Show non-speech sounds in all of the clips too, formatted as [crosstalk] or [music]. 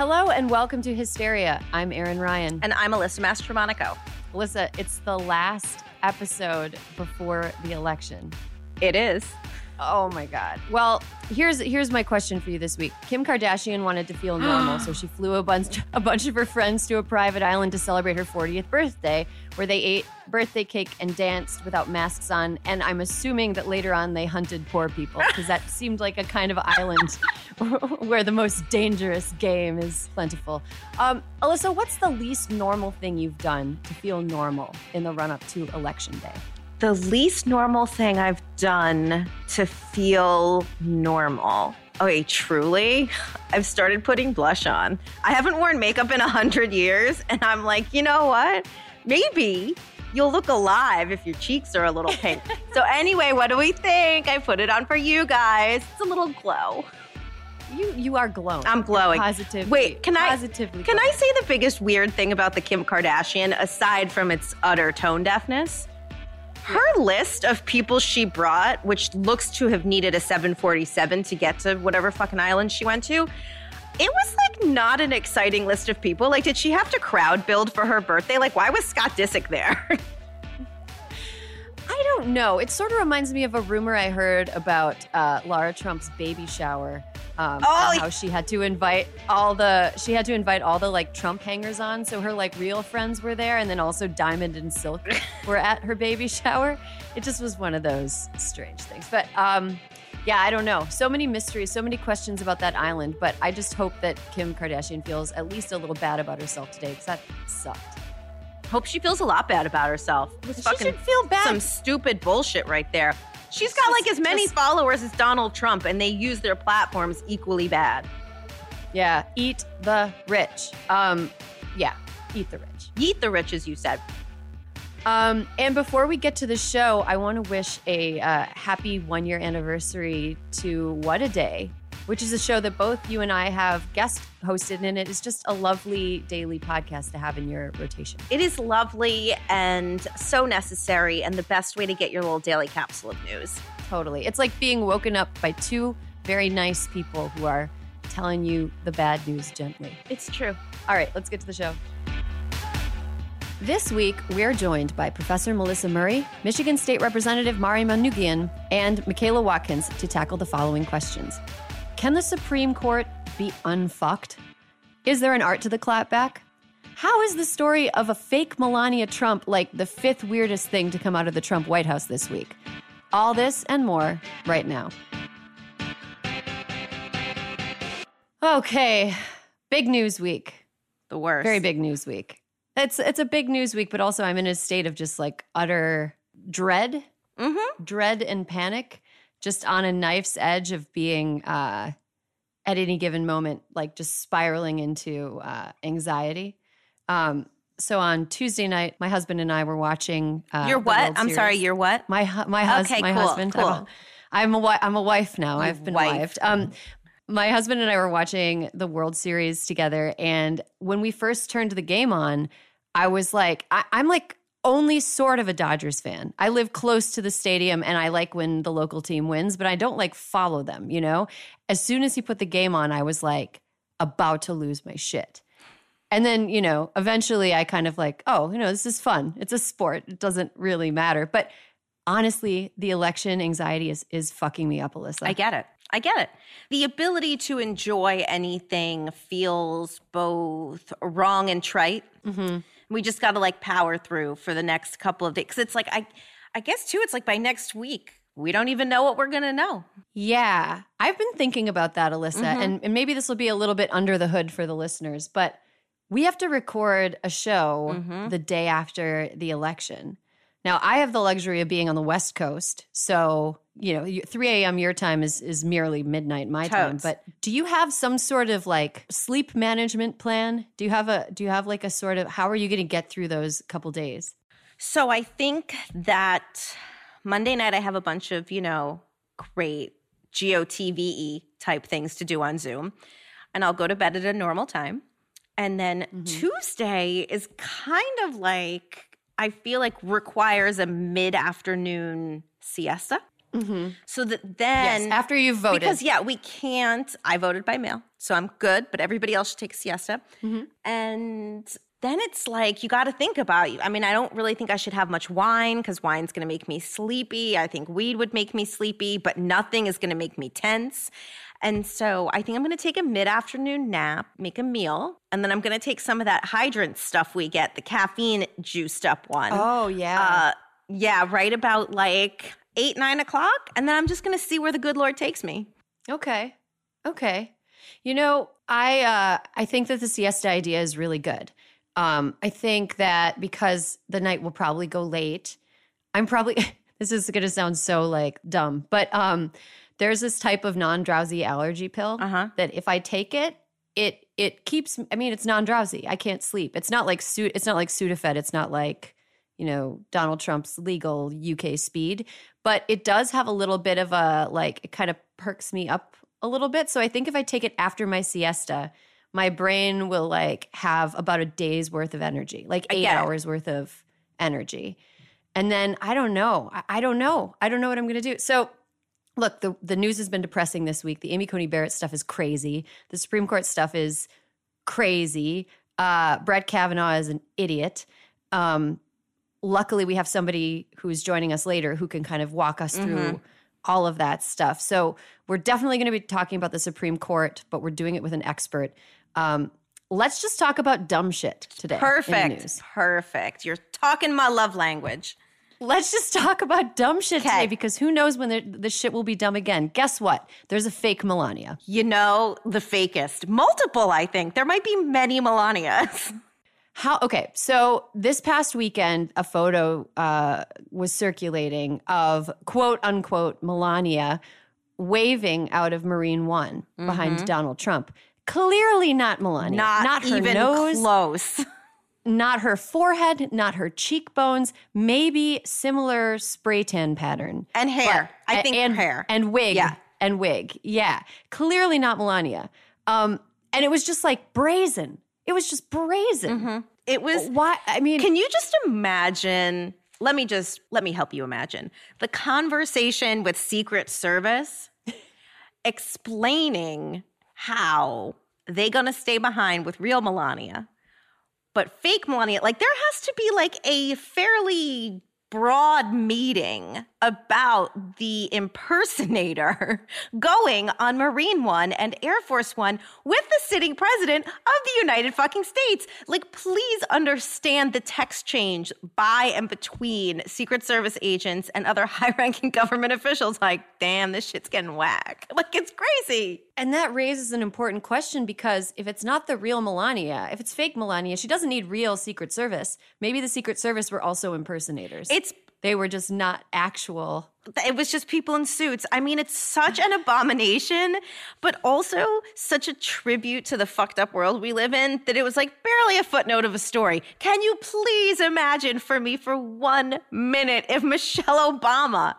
Hello and welcome to Hysteria. I'm Erin Ryan. And I'm Alyssa Mastromonaco. Alyssa, it's the last episode before the election. It is. Oh my God. Well, here's here's my question for you this week. Kim Kardashian wanted to feel normal, so [gasps] she flew a bunch [laughs] a bunch of her friends to a private island to celebrate her 40th birthday, where they ate birthday cake and danced without masks on. And I'm assuming that later on they hunted poor people because that [laughs] seemed like a kind of island [laughs] where the most dangerous game is plentiful. Um, Alyssa, what's the least normal thing you've done to feel normal in the run up to election day? The least normal thing I've done to feel normal. Okay, truly, [laughs] I've started putting blush on. I haven't worn makeup in a hundred years, and I'm like, you know what? Maybe you'll look alive if your cheeks are a little pink. [laughs] so, anyway, what do we think? I put it on for you guys. It's a little glow. You you are glowing. I'm glowing. Positively. Wait, can I positively can I say the biggest weird thing about the Kim Kardashian, aside from its utter tone deafness? Her list of people she brought, which looks to have needed a 747 to get to whatever fucking island she went to, it was like not an exciting list of people. Like, did she have to crowd build for her birthday? Like, why was Scott Disick there? [laughs] I don't know. It sort of reminds me of a rumor I heard about uh, Lara Trump's baby shower um, oh, how she had to invite all the she had to invite all the like Trump hangers on, so her like real friends were there, and then also Diamond and Silk [laughs] were at her baby shower. It just was one of those strange things. But um, yeah, I don't know. So many mysteries, so many questions about that island. But I just hope that Kim Kardashian feels at least a little bad about herself today because that sucked. Hope she feels a lot bad about herself. She should feel bad. Some stupid bullshit right there. She's got like as many followers as Donald Trump, and they use their platforms equally bad. Yeah, eat the rich. Um, yeah, eat the rich. Eat the rich, as you said. Um, and before we get to the show, I want to wish a uh, happy one year anniversary to What a Day, which is a show that both you and I have guest hosted, and it is just a lovely daily podcast to have in your rotation. It is lovely and so necessary, and the best way to get your little daily capsule of news. Totally. It's like being woken up by two very nice people who are telling you the bad news gently. It's true. All right, let's get to the show. This week, we're joined by Professor Melissa Murray, Michigan State Representative Mari Manoogian, and Michaela Watkins to tackle the following questions. Can the Supreme Court be unfucked? Is there an art to the clapback? How is the story of a fake Melania Trump like the fifth weirdest thing to come out of the Trump White House this week? All this and more right now. Okay, big news week. The worst. Very big news week. It's it's a big news week, but also I'm in a state of just like utter dread, mm-hmm. dread and panic just on a knife's edge of being uh, at any given moment, like just spiraling into uh, anxiety. Um, So on Tuesday night, my husband and I were watching. Uh, You're the what? I'm Series. sorry, you're what? My hu- my husband. Okay, my cool, husband. cool. I'm a, I'm a wi- I'm a wife now. I've been wife. wived. Um, my husband and I were watching the World Series together, and when we first turned the game on, I was like, I, I'm like only sort of a Dodgers fan. I live close to the stadium, and I like when the local team wins, but I don't like follow them. You know, as soon as he put the game on, I was like about to lose my shit. And then, you know, eventually I kind of like, oh, you know, this is fun. It's a sport. It doesn't really matter. But honestly, the election anxiety is is fucking me up, Alyssa. I get it. I get it. The ability to enjoy anything feels both wrong and trite. Mm-hmm. We just got to like power through for the next couple of days. Cause it's like, I, I guess too, it's like by next week, we don't even know what we're going to know. Yeah. I've been thinking about that, Alyssa, mm-hmm. and, and maybe this will be a little bit under the hood for the listeners, but we have to record a show mm-hmm. the day after the election. Now, I have the luxury of being on the West Coast. So, you know, 3 a.m. your time is, is merely midnight my time. But do you have some sort of like sleep management plan? Do you have a, do you have like a sort of, how are you going to get through those couple days? So I think that Monday night I have a bunch of, you know, great GOTVE type things to do on Zoom. And I'll go to bed at a normal time. And then mm-hmm. Tuesday is kind of like, I feel like requires a mid afternoon siesta. Mm-hmm. So that then. yes, after you've voted. Because yeah, we can't. I voted by mail, so I'm good. But everybody else should take a siesta. Mm-hmm. And then it's like you got to think about. you. I mean, I don't really think I should have much wine because wine's going to make me sleepy. I think weed would make me sleepy, but nothing is going to make me tense. And so I think I'm going to take a mid afternoon nap, make a meal, and then I'm going to take some of that hydrant stuff we get, the caffeine juiced up one. oh, yeah. Uh, yeah, right about like eight, nine o'clock. And then I'm just going to see where the good Lord takes me. Okay. Okay. You know, I uh I think that the siesta idea is really good. Um I think that because the night will probably go late, I'm probably [laughs] this is going to sound so like dumb, but um there's this type of non-drowsy allergy pill Uh-huh. that if I take it, it it keeps I mean it's non-drowsy. I can't sleep. It's not like it's not like Sudafed, it's not like you know Donald Trump's legal UK speed, but it does have a little bit of a like it kind of perks me up a little bit. So I think if I take it after my siesta, my brain will like have about a day's worth of energy, like eight it. hours worth of energy. And then I don't know. I, I don't know. I don't know what I'm going to do. So look, the, the news has been depressing this week. The Amy Coney Barrett stuff is crazy. The Supreme Court stuff is crazy. Uh, Brett Kavanaugh is an idiot. Um, luckily, we have somebody who's joining us later who can kind of walk us through all of that stuff. So we're definitely going to be talking about the Supreme Court, but we're doing it with an expert. Um, let's just talk about dumb shit today. Perfect. news. Perfect. You're talking my love language. Let's just talk about dumb shit Okay. today because who knows when the, the shit will be dumb again. Guess what? There's a fake Melania. You know, the fakest. Multiple, I think. There might be many Melanias. [laughs] How? Okay, so this past weekend, a photo uh, was circulating of quote unquote Melania waving out of Marine One behind Donald Trump. Clearly not Melania. Not, her even nose, close. [laughs] not her forehead, not her cheekbones. Maybe similar spray tan pattern And hair. But- I think and, hair. and wig Yeah. and wig. Yeah, clearly not Melania. Um, and it was just like brazen. It was just brazen. It was Why? I mean, Can you just imagine? Let me just let me help you imagine the conversation with Secret Service [laughs] explaining how they're gonna stay behind with real Melania, but fake Melania. Like there has to be like a fairly broad meeting about the impersonator [laughs] going on Marine One and Air Force One with the sitting president of the United fucking States. Like, please understand the text change by and between Secret Service agents and other [laughs] high ranking government officials. Like, damn, this shit's getting whack. [laughs] Like, it's crazy. and that raises an important question because if it's not the real Melania, if it's fake Melania, she doesn't need real Secret Service. Maybe the Secret Service were also impersonators. It's They were just not actual. It was just people in suits. I mean, it's such an abomination, but also such a tribute to the fucked up world we live in that it was like barely a footnote of a story. Can you please imagine for me for one minute if Michelle Obama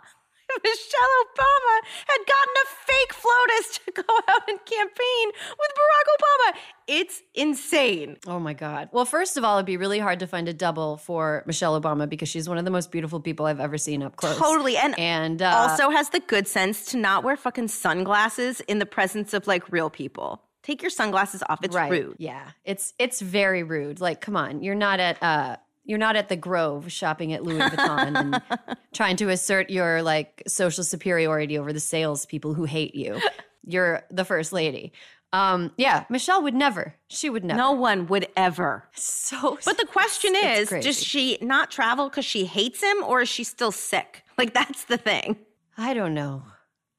[laughs] Michelle Obama had gotten a fake FLOTUS to go [laughs] out and campaign with Barack Obama. It's insane. Oh my God. Well, first of all, it'd be really hard to find a double for Michelle Obama because she's one of the most beautiful people I've ever seen up close. Totally. And, and uh, also has the good sense to not wear fucking sunglasses in the presence of like real people. Take your sunglasses off. It's right. rude. Yeah. It's it's very rude. Like, come on. You're not at uh you're not at the Grove shopping at Louis Vuitton and [laughs] trying to assert your like social superiority over the salespeople who hate you. You're the first lady. Um, yeah, Michelle would never. She would never. No one would ever. So, but the question is, crazy. does she not travel because she hates him, or is she still sick? Like that's the thing. I don't know.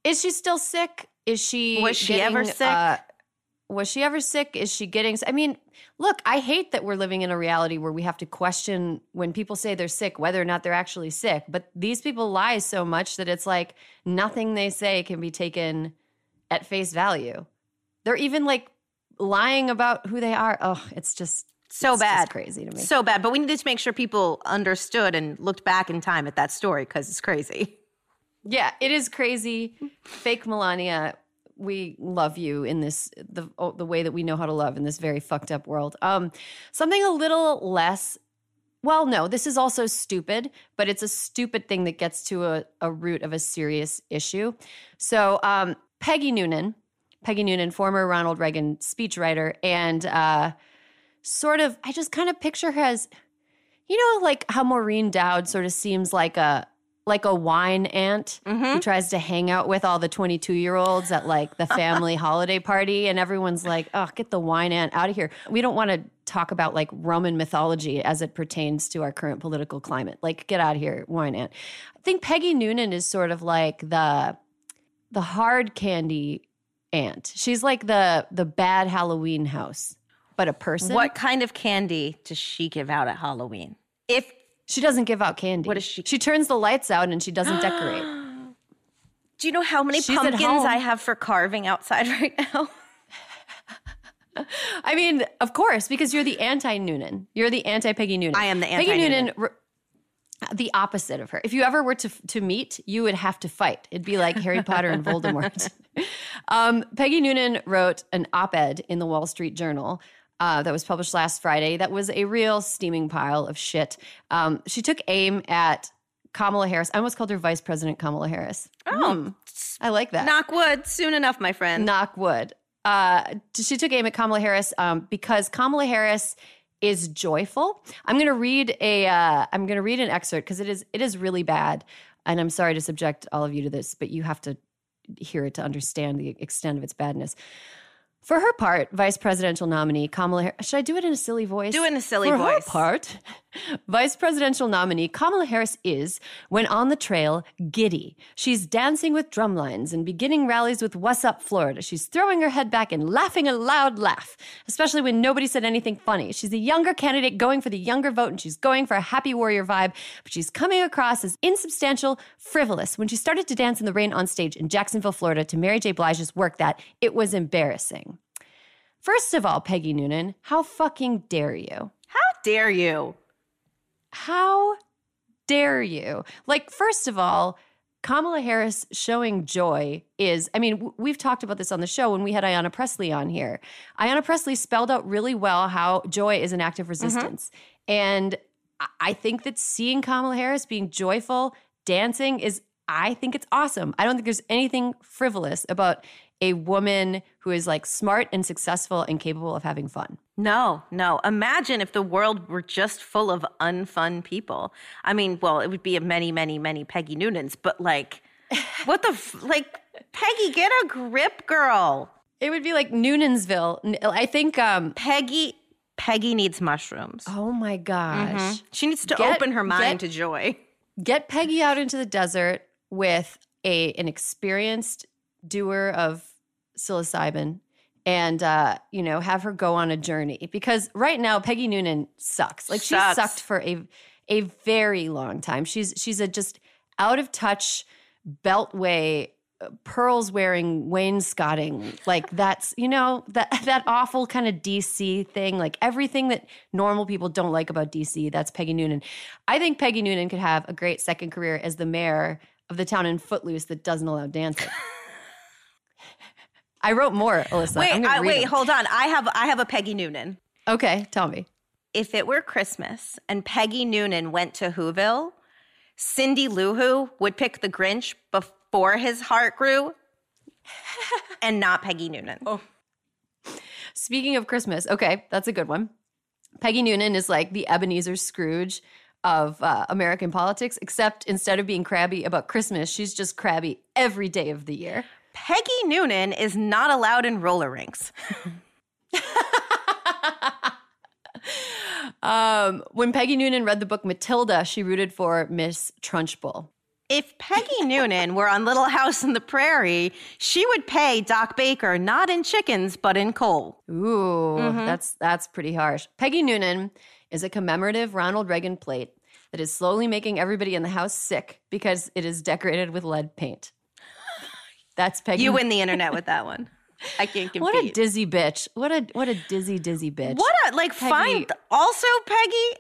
Is she still sick? Is she? Was she getting, ever sick? Uh, was she ever sick? Is she getting? I mean, look, I hate that we're living in a reality where we have to question when people say they're sick whether or not they're actually sick. But these people lie so much that it's like nothing they say can be taken at face value. They're even like lying about who they are. Oh, it's just so it's bad, just crazy to me. So bad. But we needed to make sure people understood and looked back in time at that story because it's crazy. Yeah, it is crazy. Fake Melania we love you in this the oh, the way that we know how to love in this very fucked up world. Um, something a little less. Well, no, this is also stupid, but it's a stupid thing that gets to a, a root of a serious issue. So, um, Peggy Noonan, Peggy Noonan, former Ronald Reagan speechwriter, and uh, sort of, I just kind of picture her as, you know, like how Maureen Dowd sort of seems like a like a wine aunt Mm-hmm. who tries to hang out with all the 22 year olds at like the family [laughs] holiday party and everyone's like oh get the wine aunt out of here. We don't want to talk about like roman mythology as it pertains to our current political climate. Like get out of here wine aunt. I think peggy noonan is sort of like the the hard candy aunt. She's like the the bad halloween house but a person? What kind of candy does she give out at Halloween? If she doesn't give out candy What does she- she turns the lights out and she doesn't decorate [gasps] do you know how many She's at pumpkins home. I have for carving outside [laughs] right now? [laughs] I mean, of course, because you're the anti Noonan. You're the anti Peggy Noonan. I am the Peggy anti-Noonan. Noonan. re- the opposite of her. If you ever were to to meet, you would have to fight. It'd be like Harry Potter and Voldemort. [laughs] um, Peggy Noonan wrote an op-ed in the Wall Street Journal. Uh, that was published last Friday. That was a real steaming pile of shit. Um, she took aim at Kamala Harris. I almost called her Vice President Kamala Harris. Oh, Hmm. I like that. knock wood. Soon enough, my friend. knock wood. Uh, she took aim at Kamala Harris um, because Kamala Harris is joyful. I'm going to read a. Uh, I'm going to read an excerpt because it is it is really bad, and I'm sorry to subject all of you to this, but you have to hear it to understand the extent of its badness. For her part, vice presidential nominee Kamala Harris. Should I do it in a silly voice? Do it in a silly For voice. her part, [laughs] vice presidential nominee Kamala Harris is, when on the trail, giddy. She's dancing with drumlines and beginning rallies with What's Up Florida. She's throwing her head back and laughing a loud laugh, especially when nobody said anything funny. She's a younger candidate going for the younger vote and she's going for a happy warrior vibe, but she's coming across as insubstantial, frivolous. When she started to dance in the rain on stage in Jacksonville, Florida to Mary J. Blige's work that, it was embarrassing. First of all, Peggy Noonan, how fucking dare you? How dare you? How dare you? Like, first of all, Kamala Harris showing joy is, I mean, we've talked about this on the show when we had Ayanna Pressley on here. Ayanna Pressley spelled out really well how joy is an act of mm-hmm. resistance. And I- I think that seeing Kamala Harris being joyful, dancing is, I think it's awesome. I don't think there's anything frivolous about a woman who is like smart and successful and capable of having fun. No, no. Imagine if the world were just full of unfun people. I mean, well, it would be a many, many, many Peggy Noonans, but like, [laughs] what the, f- like, Peggy, get a grip, girl. It would be like Noonansville. I think um, Peggy, Peggy needs mushrooms. Oh my gosh. She needs to Get- open her mind get- to joy. Get Peggy out into the desert with a an experienced doer of psilocybin and uh, you know, have her go on a journey because right now Peggy Noonan sucks. Like she Sucks. sucked for a a very long time. She's she's a just out of touch beltway uh, pearls wearing wainscoting like that's you know that [laughs] that awful kind of DC thing like everything that normal people don't like about DC that's Peggy Noonan. I think Peggy Noonan could have a great second career as the mayor of the town in Footloose that doesn't allow dancing. [laughs] I wrote more, Alyssa. Wait, I, read wait, them. hold on. I have I have a Peggy Noonan. Okay, tell me. If it were Christmas and Peggy Noonan went to Whoville, Cindy Lou Who would pick the Grinch before his heart grew, [laughs] and not Peggy Noonan. Oh. Speaking of Christmas, okay, that's a good one. Peggy Noonan is like the Ebenezer Scrooge of uh, American politics, except instead of being crabby about Christmas, she's just crabby every day of the year. Peggy Noonan is not allowed in roller rinks. [laughs] Um, when Peggy Noonan read the book Matilda, she rooted for Miss Trunchbull. If Peggy Noonan were on Little House on the Prairie, she would pay Doc Baker not in chickens but in coal. Ooh, that's that's pretty harsh. Peggy Noonan is a commemorative Ronald Reagan plate that is slowly making everybody in the house sick because it is decorated with lead paint. That's Peggy. You win the internet with that one. [laughs] I can't compete. What a dizzy bitch! What a what a dizzy dizzy bitch! What a like Peggy- find also Peggy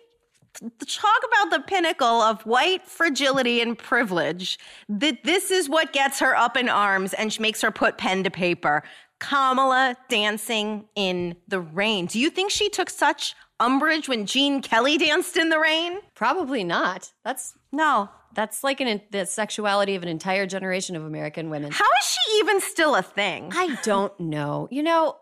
talk about the pinnacle of white fragility and privilege. That this is what gets her up in arms and she makes her put pen to paper. Kamala dancing in the rain. Do you think she took such umbrage when Gene Kelly danced in the rain? Probably not. That's No. That's like an the sexuality of an entire generation of American women. How is she even still a thing? I don't know. You know,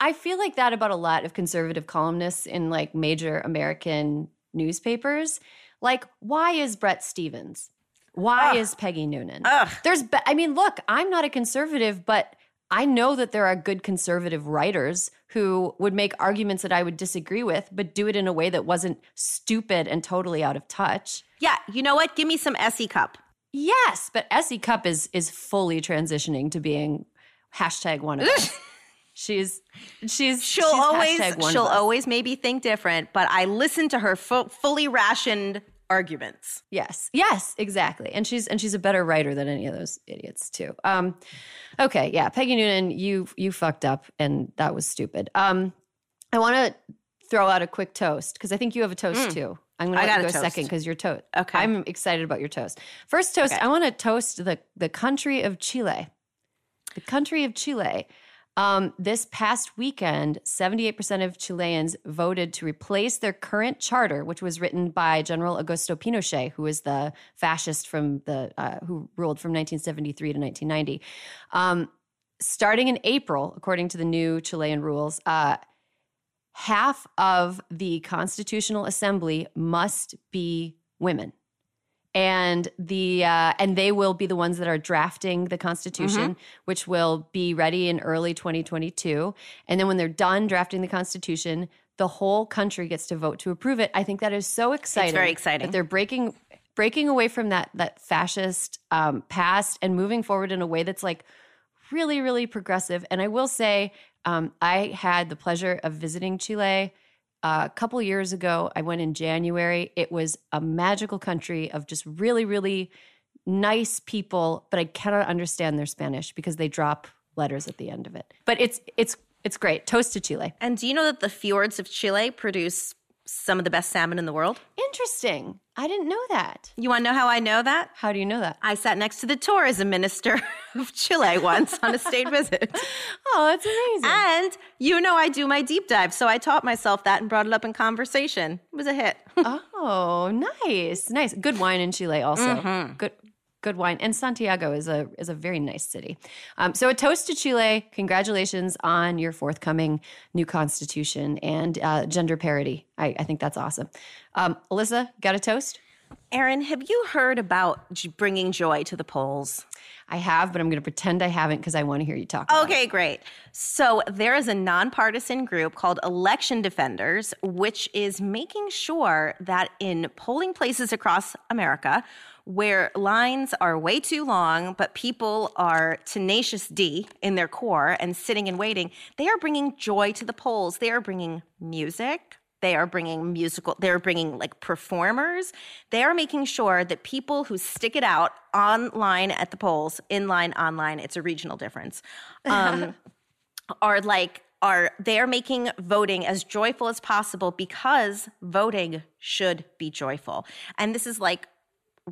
I feel like that about a lot of conservative columnists in like major American newspapers. Like, why is Bret Stephens? Why Ugh. is Peggy Noonan? Ugh. There's, be- I mean, look, I'm not a conservative, but I know that there are good conservative writers who would make arguments that I would disagree with, but do it in a way that wasn't stupid and totally out of touch. Yeah, you know what? Give me some S.E. Cupp. Yes, but S.E. Cupp is is fully transitioning to being hashtag one of us. [laughs] she's she's She'll she's always she'll always maybe think different, but I listen to her fu- fully rationed arguments. yes yes exactly and she's and she's a better writer than any of those idiots too. Um, okay, yeah, Peggy Noonan, you you fucked up and that was stupid. Um, I want to throw out a quick toast because I think you have a toast too. I'm going Mm. To got let you a go toast. second because you're toast. Okay. I'm excited about your toast. First toast, Okay. I want to toast the the country of Chile. The country of Chile. Um, this past weekend, 78% of Chileans voted to replace their current charter, which was written by General Augusto Pinochet, who was the fascist from the uh, who ruled from 1973 to 1990. Um, starting in April, according to the new Chilean rules, uh, half of the Constitutional Assembly must be women and the uh, and they will be the ones that are drafting the constitution which will be ready in early 2022 and then when they're done drafting the constitution the whole country gets to vote to approve it. I think that is so exciting very exciting. that they're breaking breaking away from that that fascist um, past and moving forward in a way that's like really really progressive. And i will say um, i had the pleasure of visiting chile a couple years ago i went in january. It was a magical country of just really really nice people but i cannot understand their spanish because they drop letters at the end of it. But it's it's it's great. Toast to chile. And do you know that the fjords of Chile produce some of the best salmon in the world? interesting i didn't know that You want to know how I know that? how do you know that I sat next to the tourism minister [laughs] of Chile once on a state visit. [laughs] oh that's amazing And you know I do my deep dive, so I taught myself that and brought it up in conversation. It was a hit. [laughs] Oh, nice, nice. Good wine in Chile, also. Mm-hmm. Good, good wine. And Santiago is a is a very nice city. Um, so a toast to Chile. Congratulations on your forthcoming new constitution and uh, gender parity. I, I think that's awesome. Um, Alyssa, got a toast? Erin, have you heard about bringing joy to the polls? I have, but I'm going to pretend I haven't because I want to hear you talk. About it. Okay, great. So there is a nonpartisan group called Election Defenders, which is making sure that in polling places across America where lines are way too long, but people are tenacious D in their core and sitting and waiting, they are bringing joy to the polls. They are bringing music, They are bringing musical, they're bringing like performers. They are making sure that people who stick it out online at the polls, in line, online, it's a regional difference, [laughs] um, are like, are they are making voting as joyful as possible because voting should be joyful. And this is like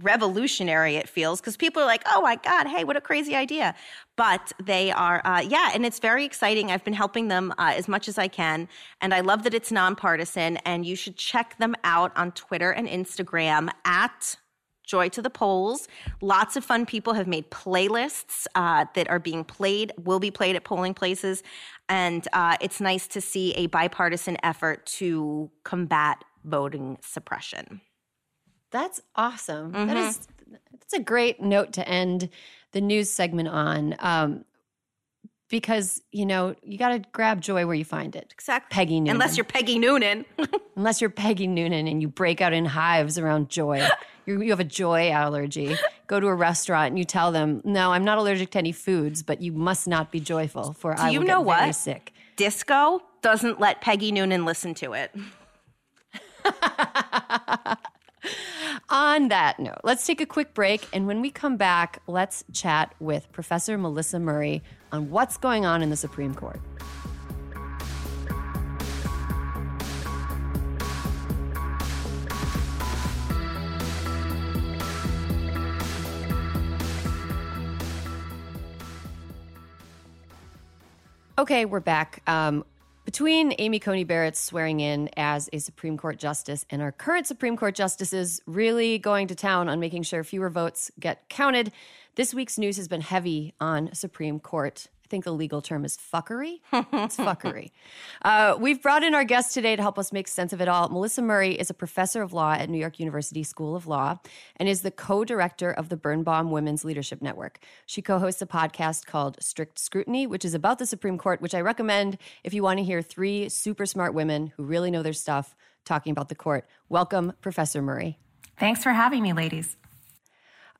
revolutionary it feels because people are like oh my god hey what a crazy idea. But they are uh, yeah and it's very exciting. I've been helping them uh, as much as i can and i love that it's nonpartisan and you should check them out on twitter and instagram at joy to the polls. Lots of fun people have made playlists uh, that are being played will be played at polling places and uh, it's nice to see a bipartisan effort to combat voting suppression that's awesome. Mm-hmm. That is that's a great note to end the news segment on. Um, because you know you got to grab joy where you find it. Exactly. Peggy Noonan. Unless you're Peggy Noonan. [laughs] Unless you're Peggy Noonan and you break out in hives around joy. you you have a joy allergy. Go to a restaurant and you tell them, "No, I'm not allergic to any foods, but you must not be joyful, for Do I you will know get what? very sick." Disco doesn't let Peggy Noonan listen to it. [laughs] On that note, let's take a quick break. And when we come back, let's chat with Professor Melissa Murray on what's going on in the Supreme Court. Okay, we're back. Um, between Amy Coney Barrett's swearing in as a Supreme Court justice and our current Supreme Court justices really going to town on making sure fewer votes get counted, this week's news has been heavy on Supreme Court I think the legal term is fuckery. It's [laughs] fuckery. Uh, we've brought in our guest today to help us make sense of it all. Melissa Murray is a professor of law at New York University School of Law and is the co director of the Birnbaum Women's Leadership Network. She co hosts a podcast called Strict Scrutiny, which is about the Supreme Court, which I recommend if you want to hear three super smart women who really know their stuff talking about the court. Welcome, Professor Murray. Thanks for having me, ladies.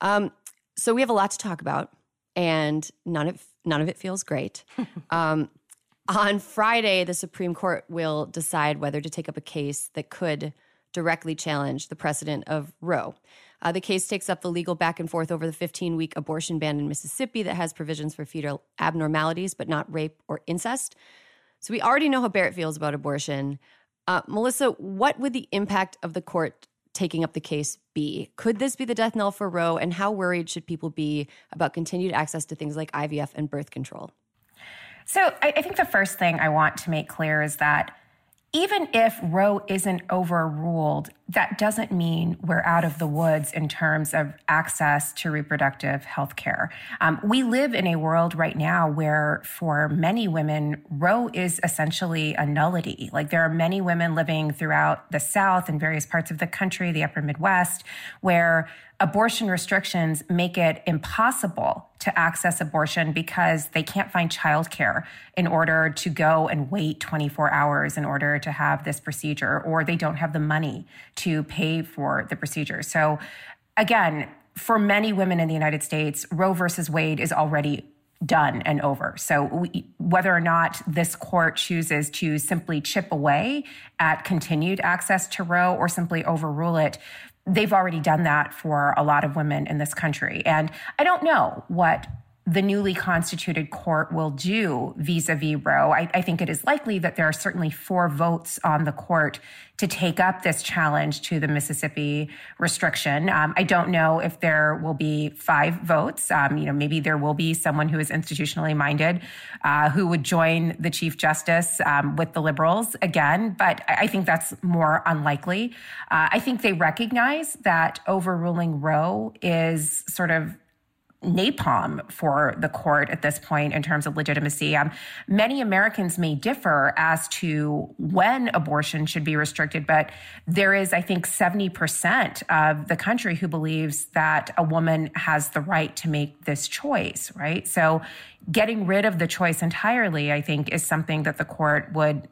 Um, so, we have a lot to talk about, and none of none of it feels great. [laughs] um, on Friday, the Supreme Court will decide whether to take up a case that could directly challenge the precedent of Roe. Uh, the case takes up the legal back and forth over the 15 week abortion ban in Mississippi that has provisions for fetal abnormalities, but not rape or incest. So we already know how Barrett feels about abortion. Uh, Melissa, what would the impact of the court taking up the case be? Could this be the death knell for Roe? And how worried should people be about continued access to things like IVF and birth control? So, I, I think the first thing I want to make clear is that even if Roe isn't overruled, that doesn't mean we're out of the woods in terms of access to reproductive health care. Um, we live in a world right now where, for many women, Roe is essentially a nullity. Like there are many women living throughout the South and various parts of the country, the upper Midwest, where abortion restrictions make it impossible to access abortion because they can't find childcare in order to go and wait 24 hours in order to have this procedure, or they don't have the money to pay for the procedure. So, again, for many women in the United States, Roe versus Wade is already done and over. So we, whether or not this court chooses to simply chip away at continued access to Roe or simply overrule it, they've already done that for a lot of women in this country. And I don't know what the newly constituted court will do vis-a-vis Roe. I, I, think it is likely that there are certainly four votes on the court to take up this challenge to the Mississippi restriction. Um, I don't know if there will be five votes. Um, you know, maybe there will be someone who is institutionally minded uh, who would join the chief justice um, with the liberals again, but I, I think that's more unlikely. Uh, I think they recognize that overruling Roe is sort of napalm for the court at this point in terms of legitimacy. Um, many Americans may differ as to when abortion should be restricted, but there is, I think, 70% of the country who believes that a woman has the right to make this choice, right? So getting rid of the choice entirely, I think, is something that the court would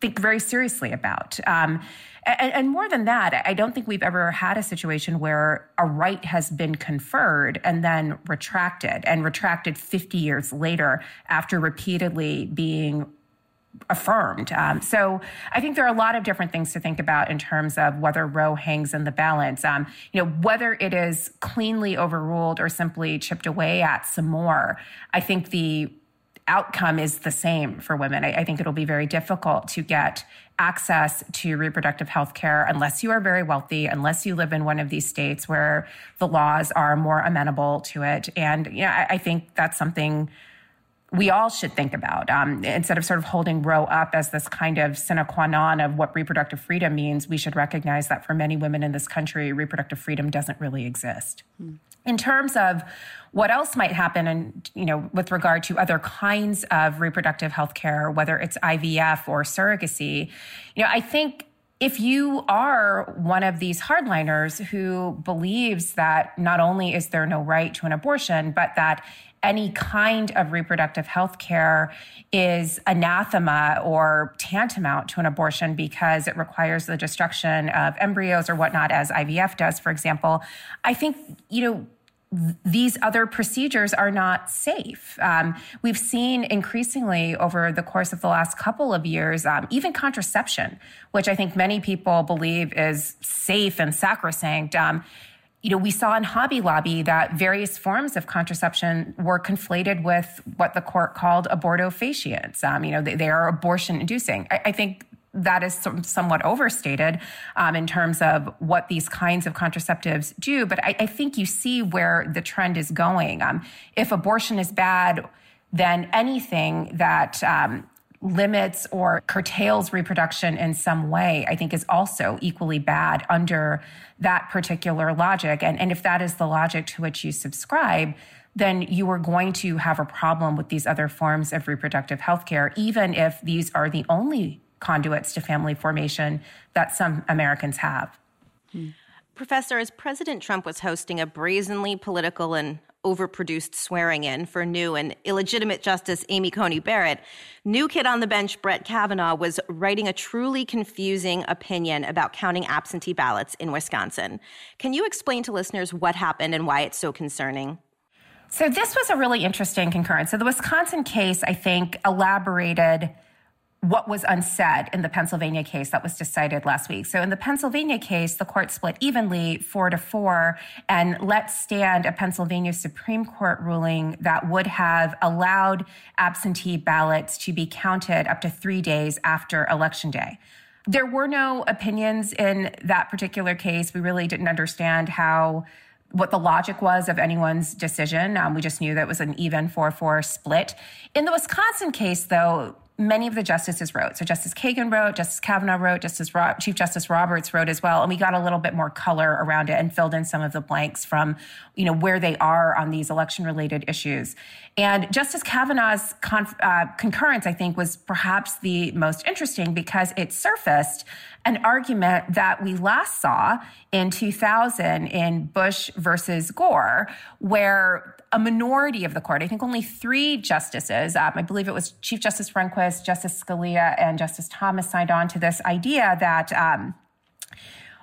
think very seriously about. Um, and, and, more than that, I don't think we've ever had a situation where a right has been conferred and then retracted, and retracted 50 years later after repeatedly being affirmed. Um, so I think there are a lot of different things to think about in terms of whether Roe hangs in the balance. Um, you know, whether it is cleanly overruled or simply chipped away at some more. I think the outcome is the same for women. I, I think it'll be very difficult to get access to reproductive health care unless you are very wealthy, unless you live in one of these states where the laws are more amenable to it. And, you know, I, I think that's something we all should think about um, instead of sort of holding Roe up as this kind of sine qua non of what reproductive freedom means. We should recognize that for many women in this country, reproductive freedom doesn't really exist. Hmm. In terms of what else might happen, and you know, with regard to other kinds of reproductive health care, whether it's IVF or surrogacy, you know, I think if you are one of these hardliners who believes that not only is there no right to an abortion, but that any kind of reproductive health care is anathema or tantamount to an abortion because it requires the destruction of embryos or whatnot, as IVF does, for example, I think, you know, these other procedures are not safe. Um, we've seen increasingly over the course of the last couple of years, um, even contraception, which I think many people believe is safe and sacrosanct. Um, you know, we saw in Hobby Lobby that various forms of contraception were conflated with what the court called abortifacients. Um, you know, they, they are abortion inducing. I, I, think that is somewhat overstated um, in terms of what these kinds of contraceptives do. But I, I think you see where the trend is going. Um, if abortion is bad, then anything that um, limits or curtails reproduction in some way, I think is also equally bad under that particular logic. And, and if that is the logic to which you subscribe, then you are going to have a problem with these other forms of reproductive health care, even if these are the only conduits to family formation that some Americans have. Hmm. Professor, as President Trump was hosting a brazenly political and overproduced swearing in for new and illegitimate Justice Amy Coney Barrett, new kid on the bench Brett Kavanaugh was writing a truly confusing opinion about counting absentee ballots in Wisconsin. Can you explain to listeners what happened and why it's so concerning? So, this was a really interesting concurrence. So, the Wisconsin case, I think, elaborated what was unsaid in the Pennsylvania case that was decided last week. So in the Pennsylvania case, the court split evenly four to four and let stand a Pennsylvania Supreme Court ruling that would have allowed absentee ballots to be counted up to three days after election day. There were no opinions in that particular case. We really didn't understand how what the logic was of anyone's decision. Um, we just knew that it was an even 4 4 split. In the Wisconsin case, though, many of the justices wrote. So Justice Kagan wrote, Justice Kavanaugh wrote, Justice Ro- Chief Justice Roberts wrote as well, and we got a little bit more color around it and filled in some of the blanks from, you know, where they are on these election-related issues. And Justice Kavanaugh's conf- uh, concurrence, I think, was perhaps the most interesting because it surfaced an argument that we last saw in 2000 in Bush versus Gore, where a minority of the court, I think only three justices, um, I believe it was Chief Justice Rehnquist, Justice Scalia, and Justice Thomas signed on to this idea that um,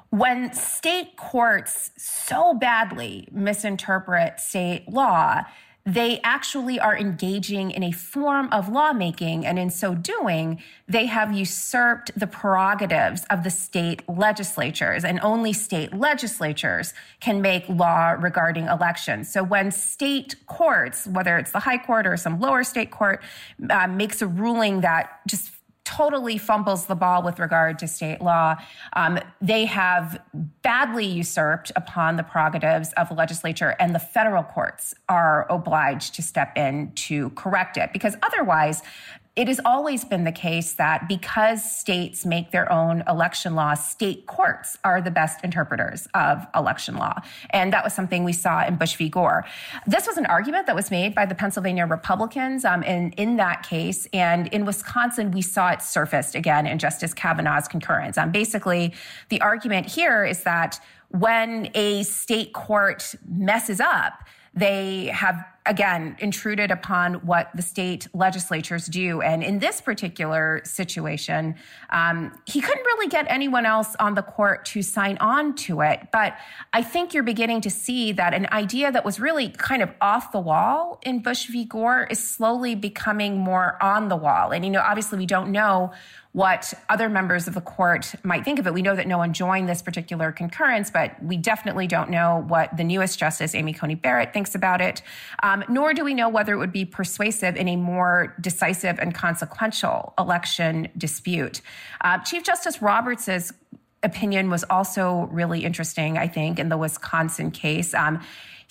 when state courts so badly misinterpret state law, they actually are engaging in a form of lawmaking. And in so doing, they have usurped the prerogatives of the state legislatures, and only state legislatures can make law regarding elections. So when state courts, whether it's the high court or some lower state court, uh, makes a ruling that just totally fumbles the ball with regard to state law. Um, they have badly usurped upon the prerogatives of the legislature, and the federal courts are obliged to step in to correct it because otherwise, it has always been the case that because states make their own election laws, state courts are the best interpreters of election law. And that was something we saw in Bush v. Gore. This was an argument that was made by the Pennsylvania Republicans um, in, in that case. And in Wisconsin, we saw it surfaced again in Justice Kavanaugh's concurrence. Um, basically, the argument here is that when a state court messes up, they have again, intruded upon what the state legislatures do. And in this particular situation, um, he couldn't really get anyone else on the court to sign on to it. But I think you're beginning to see that an idea that was really kind of off the wall in Bush v. Gore is slowly becoming more on the wall. And, you know, obviously we don't know what other members of the court might think of it. We know that no one joined this particular concurrence, but we definitely don't know what the newest justice, Amy Coney Barrett, thinks about it. Nor do we know whether it would be persuasive in a more decisive and consequential election dispute. Uh, Chief Justice Roberts's opinion was also really interesting, I think, in the Wisconsin case. Um,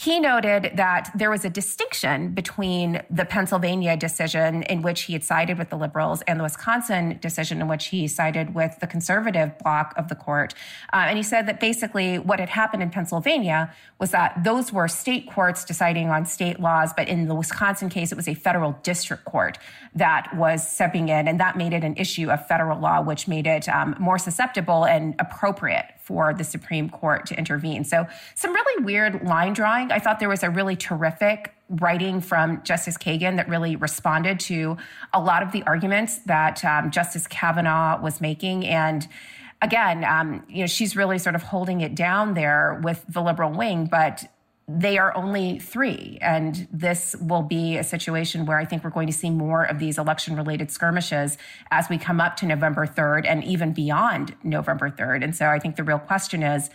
he noted that there was a distinction between the Pennsylvania decision in which he had sided with the liberals and the Wisconsin decision in which he sided with the conservative bloc of the court. Uh, and he said that basically what had happened in Pennsylvania was that those were state courts deciding on state laws, but in the Wisconsin case, it was a federal district court that was stepping in, and that made it an issue of federal law, which made it um, more susceptible and appropriate for the Supreme Court to intervene. So, some really weird line drawing. I thought there was a really terrific writing from Justice Kagan that really responded to a lot of the arguments that um, Justice Kavanaugh was making. And again, um, you know, she's really sort of holding it down there with the liberal wing, but they are only three. And this will be a situation where I think we're going to see more of these election related skirmishes as we come up to November 3rd and even beyond November 3rd. And so I think the real question is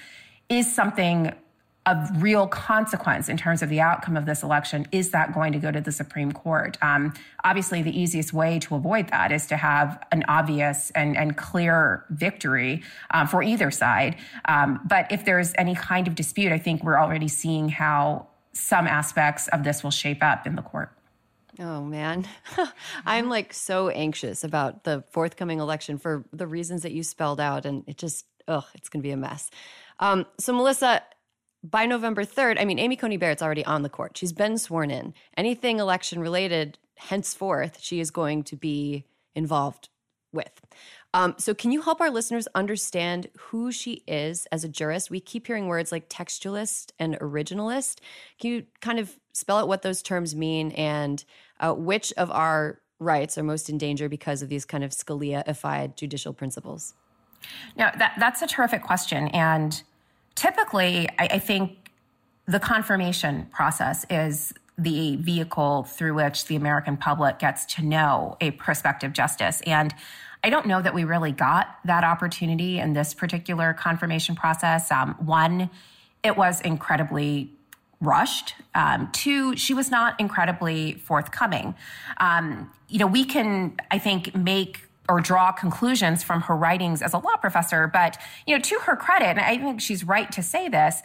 is something of real consequence in terms of the outcome of this election, is that going to go to the Supreme Court? Um, obviously, the easiest way to avoid that is to have an obvious and, and clear victory um, for either side. Um, but if there's any kind of dispute, I think we're already seeing how some aspects of this will shape up in the court. Oh man, [laughs] I'm like so anxious about the forthcoming election for the reasons that you spelled out, and it just, ugh, it's going to be a mess. Um, so, Melissa, by November 3rd, I mean, Amy Coney Barrett's already on the court. She's been sworn in. Anything election related, henceforth, she is going to be involved with. Um, so, can you help our listeners understand who she is as a jurist? We keep hearing words like textualist and originalist. Can you kind of spell out what those terms mean and uh, which of our rights are most in danger because of these kind of Scalia-ified judicial principles? Now, that, that's a terrific question. And typically, I, I think the confirmation process is the vehicle through which the American public gets to know a prospective justice. And I don't know that we really got that opportunity in this particular confirmation process. Um, one, it was incredibly rushed. Um, two, she was not incredibly forthcoming. Um, you know, we can, I think, make or draw conclusions from her writings as a law professor. But, you know, to her credit, and I think she's right to say this,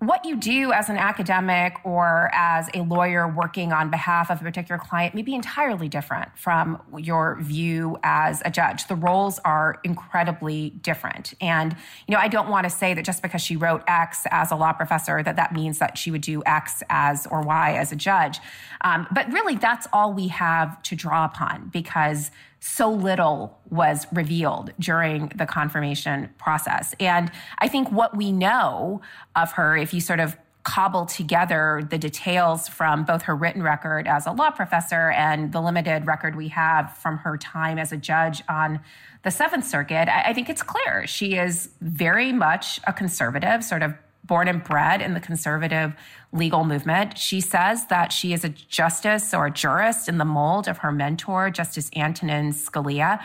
what you do as an academic or as a lawyer working on behalf of a particular client may be entirely different from your view as a judge. The roles are incredibly different. And, you know, I don't want to say that just because she wrote X as a law professor, that that means that she would do X as or Y as a judge. Um, but really, that's all we have to draw upon because so little was revealed during the confirmation process. And I think what we know of her, if you sort of cobble together the details from both her written record as a law professor and the limited record we have from her time as a judge on the Seventh Circuit, I, think it's clear she is very much a conservative, sort of born and bred in the conservative legal movement. She says that she is a justice or a jurist in the mold of her mentor, Justice Antonin Scalia.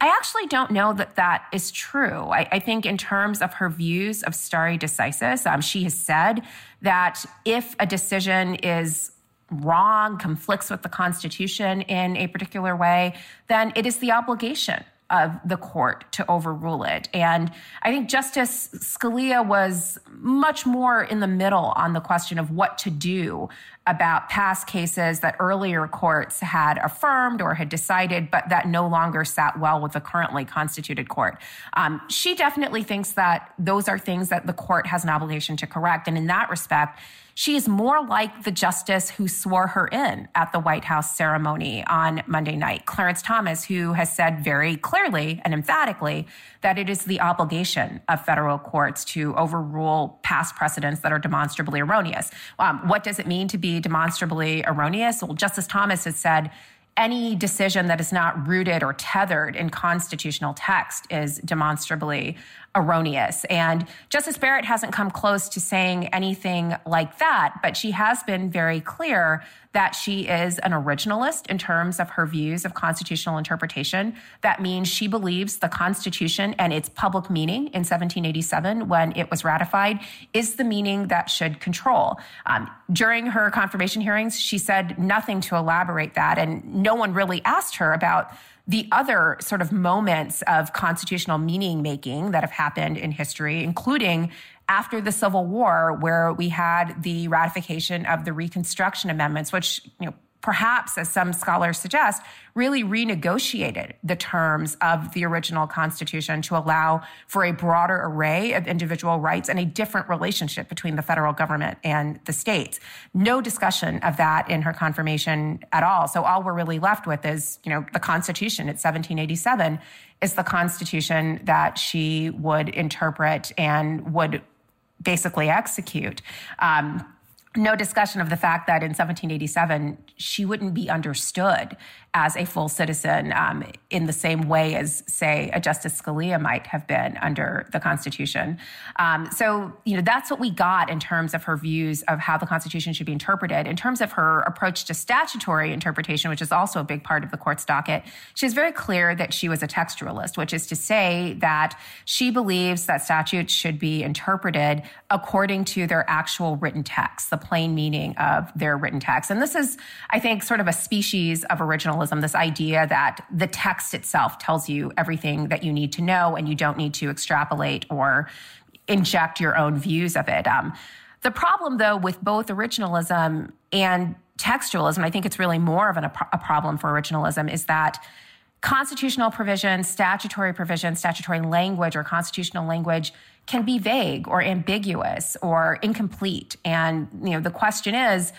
I actually don't know that that is true. I, I think, in terms of her views of stare decisis, um, she has said that if a decision is wrong, conflicts with the Constitution in a particular way, then it is the obligation of the court to overrule it. And I think Justice Scalia was much more in the middle on the question of what to do about past cases that earlier courts had affirmed or had decided, but that no longer sat well with the currently constituted court. Um, she definitely thinks that those are things that the court has an obligation to correct. And in that respect, she is more like the justice who swore her in at the White House ceremony on Monday night, Clarence Thomas, who has said very clearly and emphatically that it is the obligation of federal courts to overrule past precedents that are demonstrably erroneous. Um, what does it mean to be demonstrably erroneous? Well, Justice Thomas has said any decision that is not rooted or tethered in constitutional text is demonstrably erroneous. And Justice Barrett hasn't come close to saying anything like that, but she has been very clear that she is an originalist in terms of her views of constitutional interpretation. That means she believes the Constitution and its public meaning in 1787 when it was ratified is the meaning that should control. Um, during her confirmation hearings, she said nothing to elaborate that, and no one really asked her about the other sort of moments of constitutional meaning making that have happened in history, including after the Civil War, where we had the ratification of the Reconstruction Amendments, which you know perhaps, as some scholars suggest, really renegotiated the terms of the original Constitution to allow for a broader array of individual rights and a different relationship between the federal government and the states. No discussion of that in her confirmation at all. So all we're really left with is, you know, the Constitution. It's 1787 is the Constitution that she would interpret and would basically execute. Um, no discussion of the fact that in 1787 she wouldn't be understood as a full citizen um, in the same way as, say, a Justice Scalia might have been under the Constitution. Um, so, you know, that's what we got in terms of her views of how the Constitution should be interpreted. In terms of her approach to statutory interpretation, which is also a big part of the court's docket, she's very clear that she was a textualist, which is to say that she believes that statutes should be interpreted according to their actual written text, the plain meaning of their written text. And this is, I think, sort of a species of originalism this idea that the text itself tells you everything that you need to know and you don't need to extrapolate or inject your own views of it. Um, the problem, though, with both originalism and textualism, I think it's really more of an, a problem for originalism, is that constitutional provisions, statutory provisions, statutory language, or constitutional language can be vague or ambiguous or incomplete. And you know, the question is,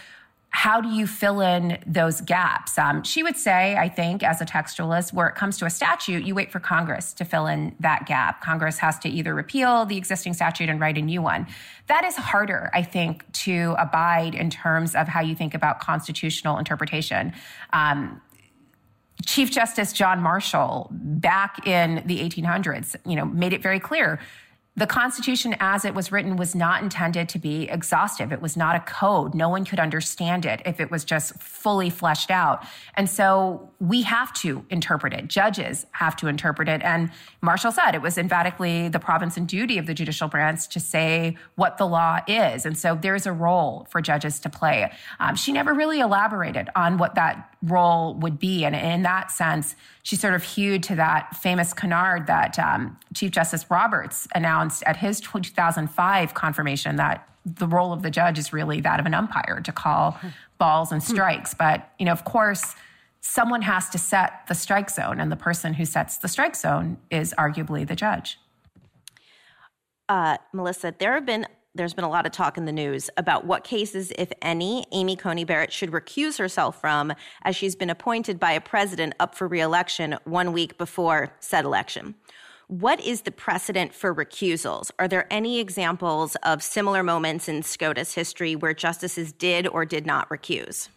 how do you fill in those gaps? Um, she would say, I think, as a textualist, where it comes to a statute, you wait for Congress to fill in that gap. Congress has to either repeal the existing statute and write a new one. That is harder, I think, to abide in terms of how you think about constitutional interpretation. Um, Chief Justice John Marshall, back in the 1800s, you know, made it very clear the Constitution, as it was written, was not intended to be exhaustive. It was not a code. No one could understand it if it was just fully fleshed out. And so we have to interpret it. Judges have to interpret it. And Marshall said it was emphatically the province and duty of the judicial branch to say what the law is. And so there's a role for judges to play. Um, she never really elaborated on what that role would be. And in that sense, she sort of hewed to that famous canard that um, Chief Justice Roberts announced at his 2005 confirmation that the role of the judge is really that of an umpire to call balls and strikes. But, you know, of course, someone has to set the strike zone, and the person who sets the strike zone is arguably the judge. Uh, Melissa, there have been there's been a lot of talk in the news about what cases, if any, Amy Coney Barrett should recuse herself from, as she's been appointed by a president up for reelection one week before said election. What is the precedent for recusals? Are there any examples of similar moments in SCOTUS history where justices did or did not recuse?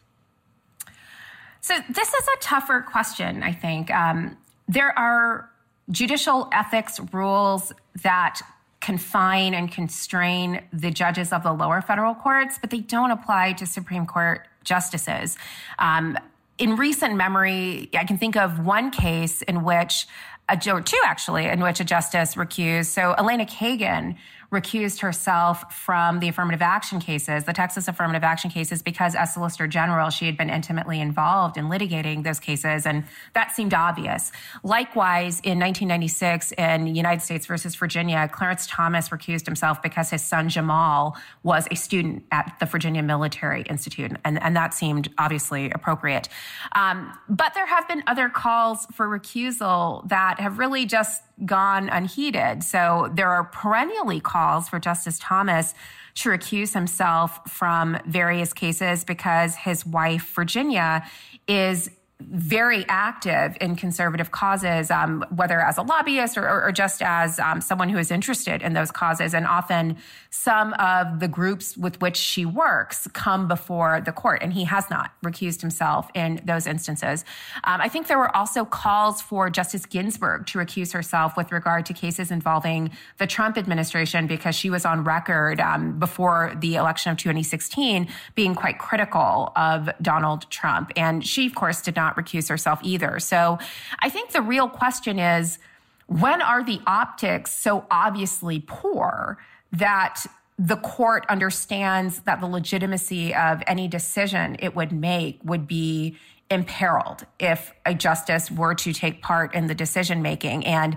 So, this is a tougher question, I think. Um, there are judicial ethics rules that confine and constrain the judges of the lower federal courts, but they don't apply to Supreme Court justices. Um, in recent memory, I can think of one case in which a or two actually, in which a justice recused. So Elena Kagan recused herself from the affirmative action cases, the Texas affirmative action cases, because as Solicitor General, she had been intimately involved in litigating those cases, and that seemed obvious. Likewise, in 1996, in United States versus Virginia, Clarence Thomas recused himself because his son Jamal was a student at the Virginia Military Institute, and, and that seemed obviously appropriate. Um, but there have been other calls for recusal that have really just gone unheeded. So there are perennially calls for Justice Thomas to recuse himself from various cases because his wife, Virginia, is very active in conservative causes, um, whether as a lobbyist or, or, or just as um, someone who is interested in those causes. And often some of the groups with which she works come before the court, and he has not recused himself in those instances. Um, I think there were also calls for Justice Ginsburg to recuse herself with regard to cases involving the Trump administration because she was on record um, before the election of 2016 being quite critical of Donald Trump. And she, of course, did not not recuse herself either. So I think the real question is when are the optics so obviously poor that the court understands that the legitimacy of any decision it would make would be imperiled if a justice were to take part in the decision making. And,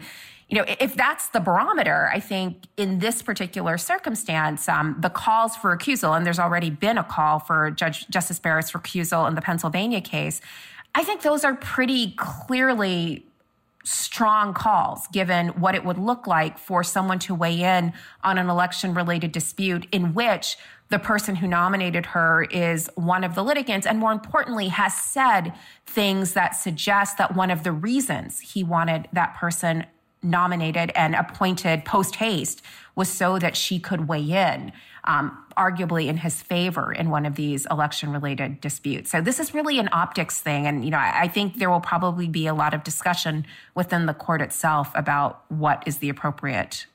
you know, if that's the barometer, I think in this particular circumstance, um, the calls for recusal, and there's already been a call for Judge Justice Barrett's recusal in the Pennsylvania case, I think those are pretty clearly strong calls given what it would look like for someone to weigh in on an election related dispute in which the person who nominated her is one of the litigants and more importantly has said things that suggest that one of the reasons he wanted that person nominated and appointed post haste was so that she could weigh in um, arguably in his favor in one of these election related disputes. So this is really an optics thing. And, you know, I, I think there will probably be a lot of discussion within the court itself about what is the appropriate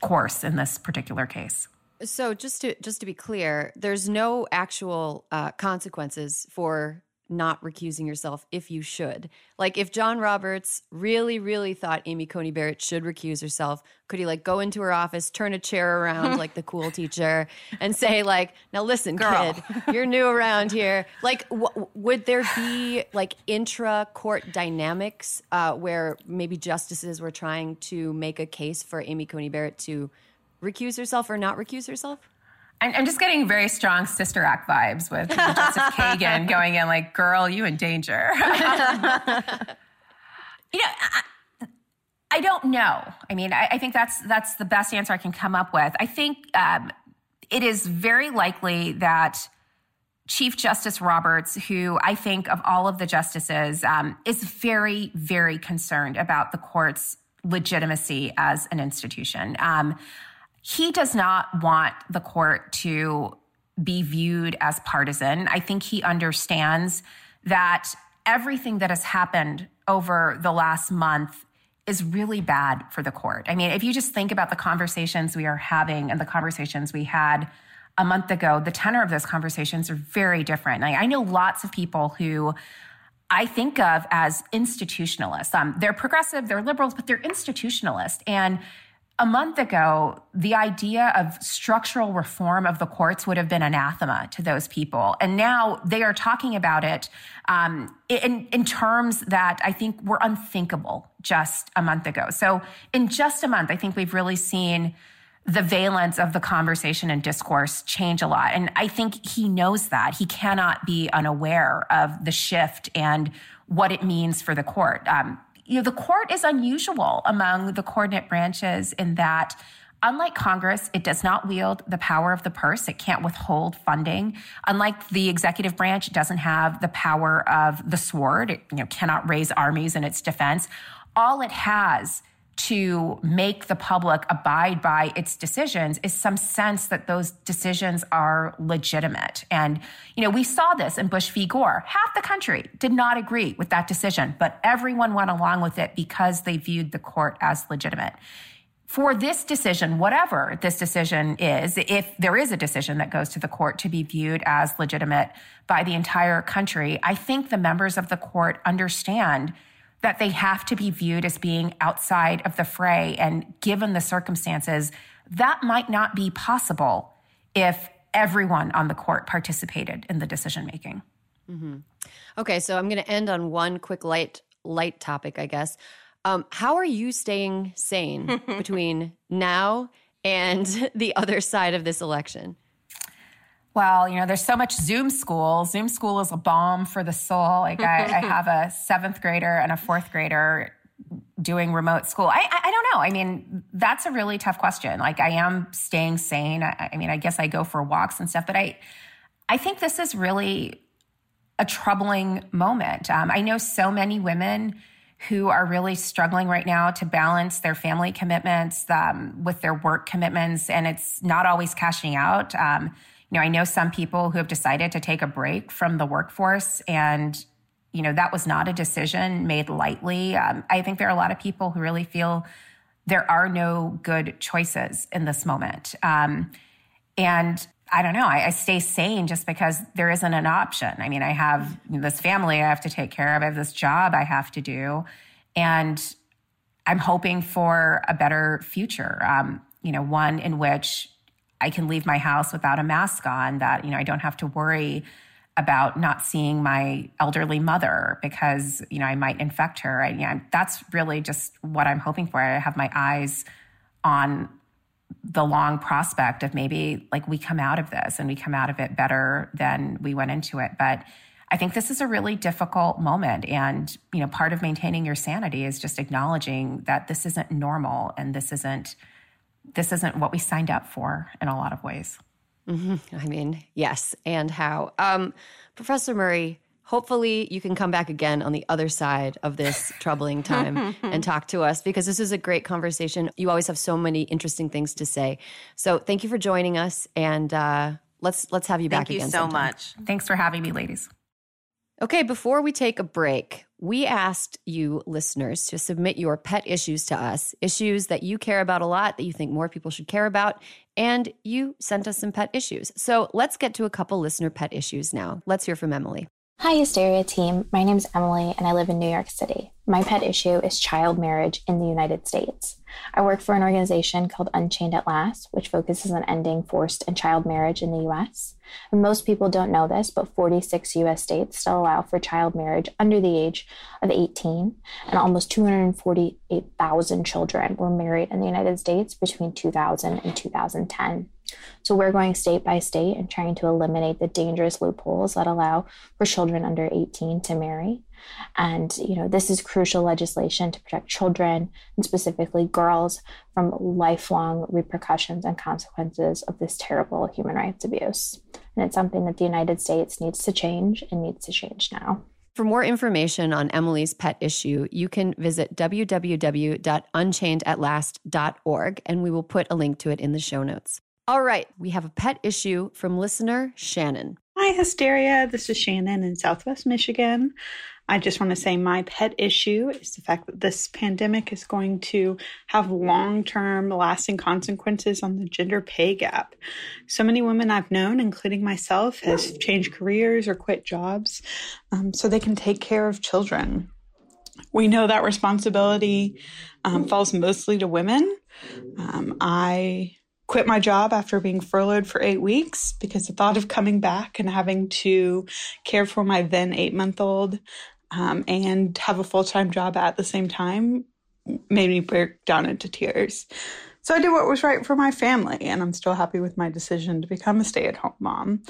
course in this particular case. So just to just to be clear, there's no actual uh, consequences for not recusing yourself if you should. Like if John Roberts really, really thought Amy Coney Barrett should recuse herself, could he like go into her office, turn a chair around like the cool teacher, and say like, "Now listen, Girl. kid, you're new around here." Like, w- would there be like intra court dynamics uh, where maybe justices were trying to make a case for Amy Coney Barrett to recuse herself or not recuse herself? I'm, just getting very strong Sister Act vibes with [laughs] Justice Kagan going in like, girl, you in danger. [laughs] you know, I, I, don't know. I mean, I, I, think that's that's the best answer I can come up with. I think um, it is very likely that Chief Justice Roberts, who I think of all of the justices, um, is very, very concerned about the court's legitimacy as an institution. Um, he does not want the court to be viewed as partisan. I think he understands that everything that has happened over the last month is really bad for the court. I mean, if you just think about the conversations we are having and the conversations we had a month ago, the tenor of those conversations are very different. I, I know lots of people who I think of as institutionalists. Um, they're progressive, they're liberals, but they're institutionalists. And a month ago, the idea of structural reform of the courts would have been anathema to those people. And now they are talking about it um, in, in terms that I think were unthinkable just a month ago. So, in just a month, I think we've really seen the valence of the conversation and discourse change a lot. And I think he knows that. He cannot be unaware of the shift and what it means for the court. Um, you know, the court is unusual among the coordinate branches in that Unlike Congress, it does not wield the power of the purse. It can't withhold funding. Unlike the executive branch, it doesn't have the power of the sword. It you know, cannot raise armies in its defense. All it has to make the public abide by its decisions is some sense that those decisions are legitimate. And, you know, we saw this in Bush v. Gore. Half the country did not agree with that decision, but everyone went along with it because they viewed the court as legitimate. For this decision, whatever this decision is, if there is a decision that goes to the court to be viewed as legitimate by the entire country, I think the members of the court understand that they have to be viewed as being outside of the fray. And given the circumstances, that might not be possible if everyone on the court participated in the decision making. Mm-hmm. Okay, so I'm going to end on one quick light light topic, I guess. Um, how are you staying sane [laughs] between now and [laughs] the other side of this election? Well, you know, there's so much Zoom school. Zoom school is a balm for the soul. Like I, I [laughs] have a seventh grader and a fourth grader doing remote school. I, I, I, don't know. I mean, that's a really tough question. Like I am staying sane. I, I mean, I guess I go for walks and stuff, but I, I think this is really a troubling moment. Um, I know so many women who are really struggling right now to balance their family commitments um, with their work commitments, and it's not always cashing out. Um, you know, I know some people who have decided to take a break from the workforce, and you know that was not a decision made lightly. Um, I think there are a lot of people who really feel there are no good choices in this moment, um, and I don't know. I, I, stay sane just because there isn't an option. I mean, I have this family I have to take care of. I have this job I have to do, and I'm hoping for a better future. Um, you know, one in which I can leave my house without a mask on. That you know, I don't have to worry about not seeing my elderly mother because you know I might infect her. You know, that's really just what I'm hoping for. I have my eyes on the long prospect of maybe like we come out of this and we come out of it better than we went into it. But I think this is a really difficult moment. And, you know, part of maintaining your sanity is just acknowledging that this isn't normal and this isn't this isn't what we signed up for in a lot of ways. Mm-hmm. I mean, yes, and how. Um, Professor Murray, hopefully you can come back again on the other side of this [laughs] troubling time and talk to us because this is a great conversation. You always have so many interesting things to say. So thank you for joining us, and uh, let's let's have you thank back you again. Thank you so sometime. much. Thanks for having me, ladies. Okay, before we take a break, we asked you listeners to submit your pet issues to us, issues that you care about a lot, that you think more people should care about, and you sent us some pet issues. So let's get to a couple listener pet issues now. Let's hear from Emily. Hi, Hysteria team. My name is Emily and I live in New York City. My pet issue is child marriage in the United States. I work for an organization called Unchained at Last, which focuses on ending forced and child marriage in the US. And most people don't know this, but 46 US states still allow for child marriage under the age of 18, and almost 248,000 children were married in the United States between 2000 and 2010. So we're going state by state and trying to eliminate the dangerous loopholes that allow for children under 18 to marry. And, you know, this is crucial legislation to protect children and specifically girls from lifelong repercussions and consequences of this terrible human rights abuse. And it's something that the United States needs to change and needs to change now. For more information on Emily's pet issue, you can visit www.unchainedatlast.org and we will put a link to it in the show notes. All right, we have a pet issue from listener Shannon. Hi, Hysteria. This is Shannon in Southwest Michigan. I just want to say my pet issue is the fact that this pandemic is going to have long term, lasting consequences on the gender pay gap. So many women I've known, including myself, has changed careers or quit jobs um, so they can take care of children. We know that responsibility um, falls mostly to women. Um, I quit my job after being furloughed for eight weeks because the thought of coming back and having to care for my then eight month old um, and have a full time job at the same time made me break down into tears. So I did what was right for my family, and I'm still happy with my decision to become a stay at home mom.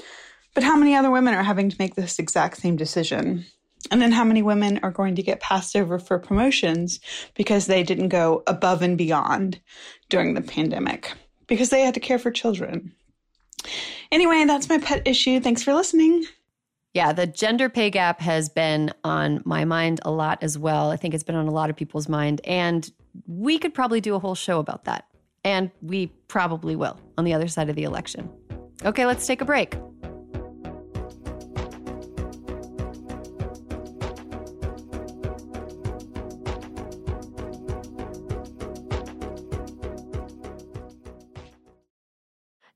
But how many other women are having to make this exact same decision? And then how many women are going to get passed over for promotions because they didn't go above and beyond during the pandemic because they had to care for children? Anyway, that's my pet issue. Thanks for listening. Yeah, the gender pay gap has been on my mind a lot as well. I think it's been on a lot of people's mind. And we could probably do a whole show about that. And we probably will on the other side of the election. Okay, let's take a break.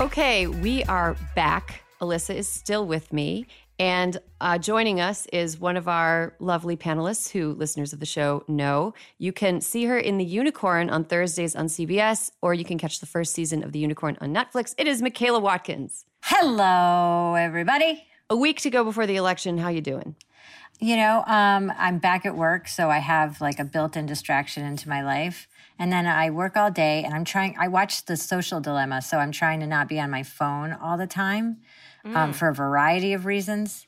Okay, we are back. Alyssa is still with me. And uh, joining us is one of our lovely panelists who listeners of the show know. You can see her in The Unicorn on Thursdays on CBS, or you can catch the first season of The Unicorn on Netflix. It is Michaela Watkins. Hello, everybody. A week to go before the election. How you doing? You know, um, I'm back at work, so I have like a built-in distraction into my life. And then I work all day, and I'm trying. I watch The Social Dilemma, so I'm trying to not be on my phone all the time um, for a variety of reasons.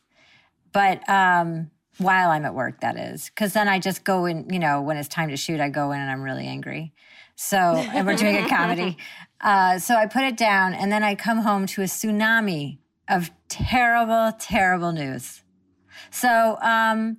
But um, while I'm at work, that is, because then I just go in. You know, when it's time to shoot, I go in and I'm really angry. So, and we're doing a [laughs] comedy. Uh, so I put it down, and then I come home to a tsunami of terrible, terrible news. So, um,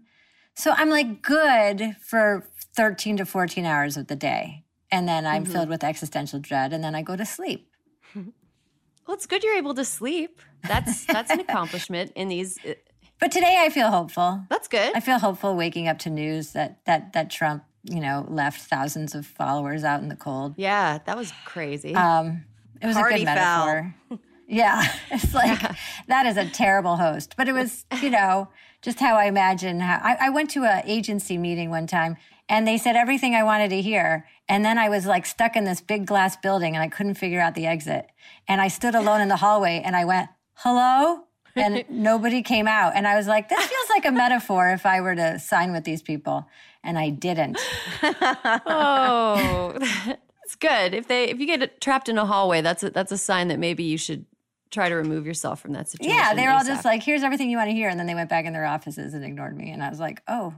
so I'm like good for 13 to 14 hours of the day. And then I'm filled with existential dread. And then I go to sleep. Well, it's good you're able to sleep. That's [laughs] that's an accomplishment in these. uh, But today I feel hopeful. That's good. I feel hopeful waking up to news that, that, that Trump, you know, left thousands of followers out in the cold. yeah, that was crazy. Um, it was Party a good foul. metaphor. [laughs] Yeah, [laughs] it's like that is a terrible host, but it was, you know, just how I imagine. How I, I went to a agency meeting one time, and they said everything I wanted to hear, and then I was like stuck in this big glass building, and I couldn't figure out the exit, and I stood alone in the hallway, and I went, "Hello." And [laughs] nobody came out. And I was like, this feels like a metaphor if I were to sign with these people. And I didn't. [laughs] oh, [laughs] it's good. If they if you get trapped in a hallway, that's a, that's a sign that maybe you should try to remove yourself from that situation. Yeah, they were all just like, here's everything you want to hear. And then they went back in their offices and ignored me. And I was like, oh,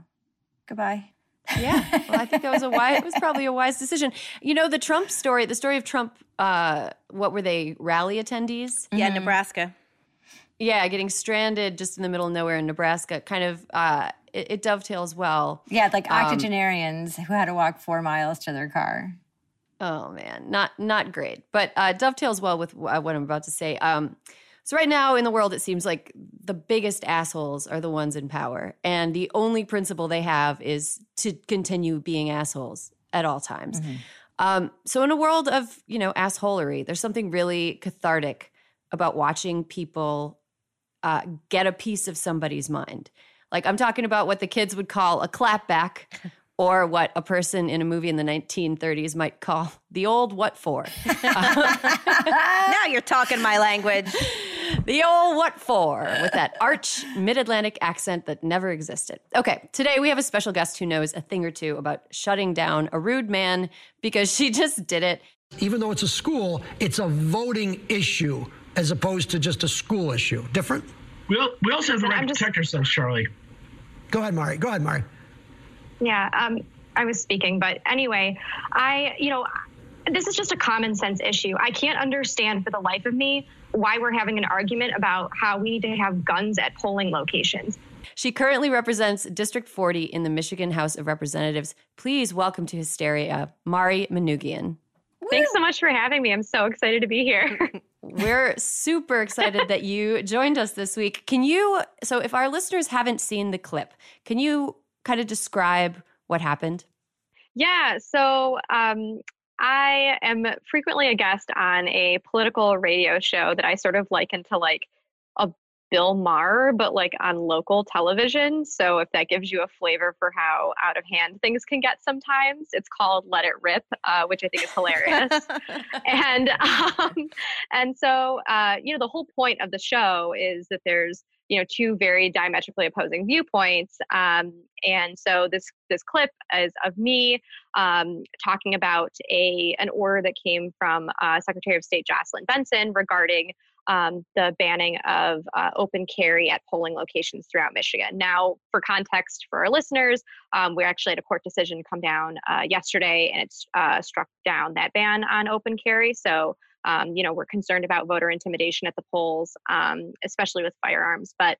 goodbye. Yeah. Well, I think that was a wise. It was probably a wise decision. You know, the Trump story, the story of Trump. Uh, what were they? Rally attendees? Yeah, Nebraska. Yeah, getting stranded just in the middle of nowhere in Nebraska. Kind of. Uh, it, it dovetails well. Yeah, like octogenarians who had to walk four miles to their car. Oh man, not not great, but uh, dovetails well with wh- what I'm about to say. Um, so right now in the world, it seems like the biggest assholes are the ones in power, and the only principle they have is to continue being assholes at all times. Um, so in a world of you know assholery, there's something really cathartic about watching people uh, get a piece of somebody's mind. Like I'm talking about what the kids would call a clapback, [laughs] or what a person in a movie in the 1930s might call the old what for. [laughs] now you're talking my language. [laughs] the old what for with that arch mid Atlantic accent that never existed. Okay, today we have a special guest who knows a thing or two about shutting down a rude man because she just did it. even though it's a school, it's a voting issue as opposed to just a school issue. Different? We, al- we also have the right to protect ourselves, Charlie. Go ahead, Mari. Go ahead, Mari. Yeah, um, I was speaking, but anyway, I, you know, this is just a common sense issue. I can't understand for the life of me why we're having an argument about how we need to have guns at polling locations. She currently represents District 40 in the Michigan House of Representatives. Please welcome to Hysteria, Mari Manoogian. Thanks so much for having me. I'm so excited to be here. [laughs] We're super excited that you joined us this week. Can you, so if our listeners haven't seen the clip, can you kind of describe what happened? Yeah. So um, I am frequently a guest on a political radio show that I sort of liken to like a Bill Maher, but like on local television. So if that gives you a flavor for how out of hand things can get sometimes, it's called Let It Rip, uh, which I think is hilarious. [laughs] and [laughs] um, and so uh, you know the whole point of the show is that there's you know two very diametrically opposing viewpoints um, and so this this clip is of me um, talking about a an order that came from uh, secretary of state jocelyn benson regarding um, the banning of uh, open carry at polling locations throughout Michigan. Now, for context for our listeners, um, we actually had a court decision come down uh, yesterday and it's uh, struck down that ban on open carry. So, um, you know, we're concerned about voter intimidation at the polls, um, especially with firearms. But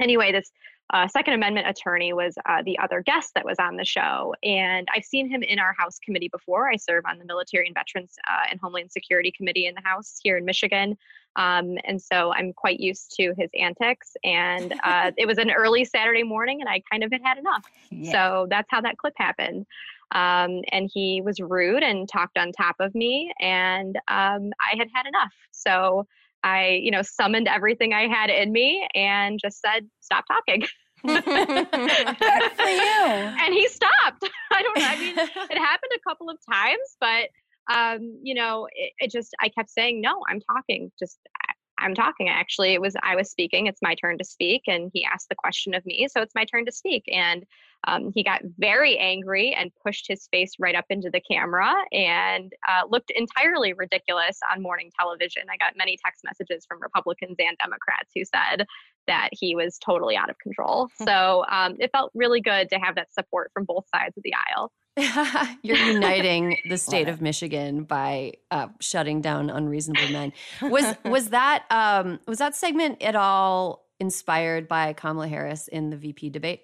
anyway, this uh, Second Amendment attorney was uh, the other guest that was on the show. And I've seen him in our House committee before. I serve on the Military and Veterans uh, and Homeland Security Committee in the House here in Michigan. Um, and so I'm quite used to his antics. And uh, [laughs] it was an early Saturday morning, and I kind of had had enough. Yeah. So that's how that clip happened. Um, and he was rude and talked on top of me, and um, I had had enough. So I, you know, summoned everything I had in me and just said, "Stop talking." Good for you. [laughs] And he stopped. [laughs] I don't. I mean, it [laughs] happened a couple of times, but um, you know, it, it, just I kept saying, "No, I'm talking." Just I'm talking. Actually, it was I was speaking. It's my turn to speak, and he asked the question of me, so it's my turn to speak. And um, he got very angry and pushed his face right up into the camera and uh, looked entirely ridiculous on morning television. I got many text messages from Republicans and Democrats who said that he was totally out of control. Hmm. So um, it felt really good to have that support from both sides of the aisle. [laughs] You're uniting the [laughs] state of Michigan by uh, shutting down unreasonable men. Was [laughs] was that um, was that segment at all inspired by Kamala Harris in the VP debate?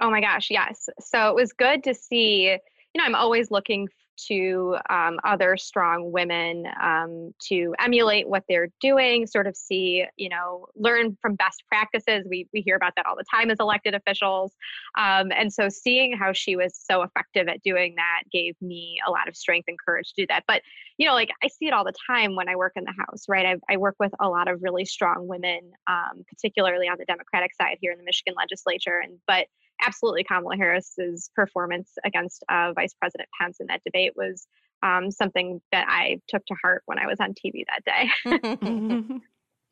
Oh my gosh, yes. So it was good to see. You know, I'm always looking to um, other strong women um, to emulate what they're doing, sort of see, you know, learn from best practices. We, we hear about that all the time as elected officials. Um, and so seeing how she was so effective at doing that gave me a lot of strength and courage to do that. But, you know, like I see it all the time when I work in the House, right? I, I work with a lot of really strong women, um, particularly on the Democratic side here in the Michigan legislature. And, but, absolutely Kamala Harris's performance against uh, Vice President Pence in that debate was um, something that I took to heart when I was on TV that day.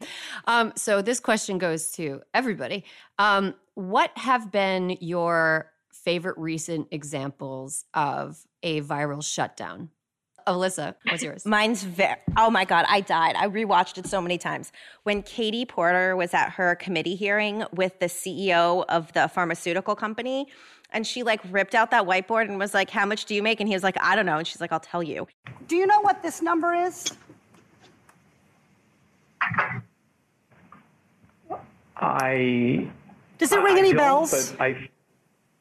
[laughs] um, so this question goes to everybody. Um, what have been your favorite recent examples of a viral shutdown? Alyssa, what's yours? Mine's very, oh my God, I died. I rewatched it so many times. When Katie Porter was at her committee hearing with the CEO of the pharmaceutical company, and she like ripped out that whiteboard and was like, How much do you make? And he was like, I don't know. And she's like, I'll tell you. Do you know what this number is? I. Does it ring I any bells? But I,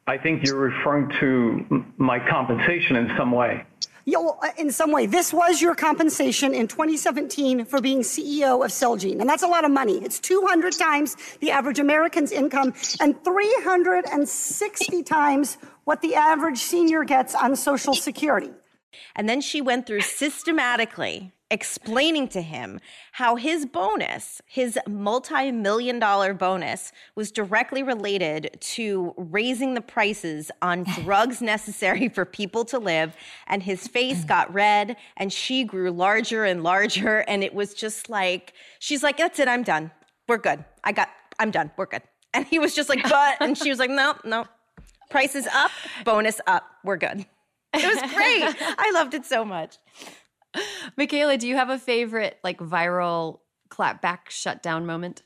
I think you're referring to my compensation in some way you know, Uh, in some way, this was your compensation in 2017 for being CEO of Celgene. And that's a lot of money. It's 200 times the average American's income and 360 times what the average senior gets on Social Security. And then she went through systematically explaining to him how his bonus, his multi million dollar bonus, was directly related to raising the prices on [laughs] drugs necessary for people to live. And his face mm. got red and she grew larger and larger. And it was just like, she's like, that's it, I'm done. We're good. I got, I'm done. We're good. And he was just like, [laughs] but, and she was like, no, no. Prices up, bonus up. We're good. It was great. [laughs] I loved it so much. [laughs] Michaela, do you have a favorite like viral clapback shutdown moment?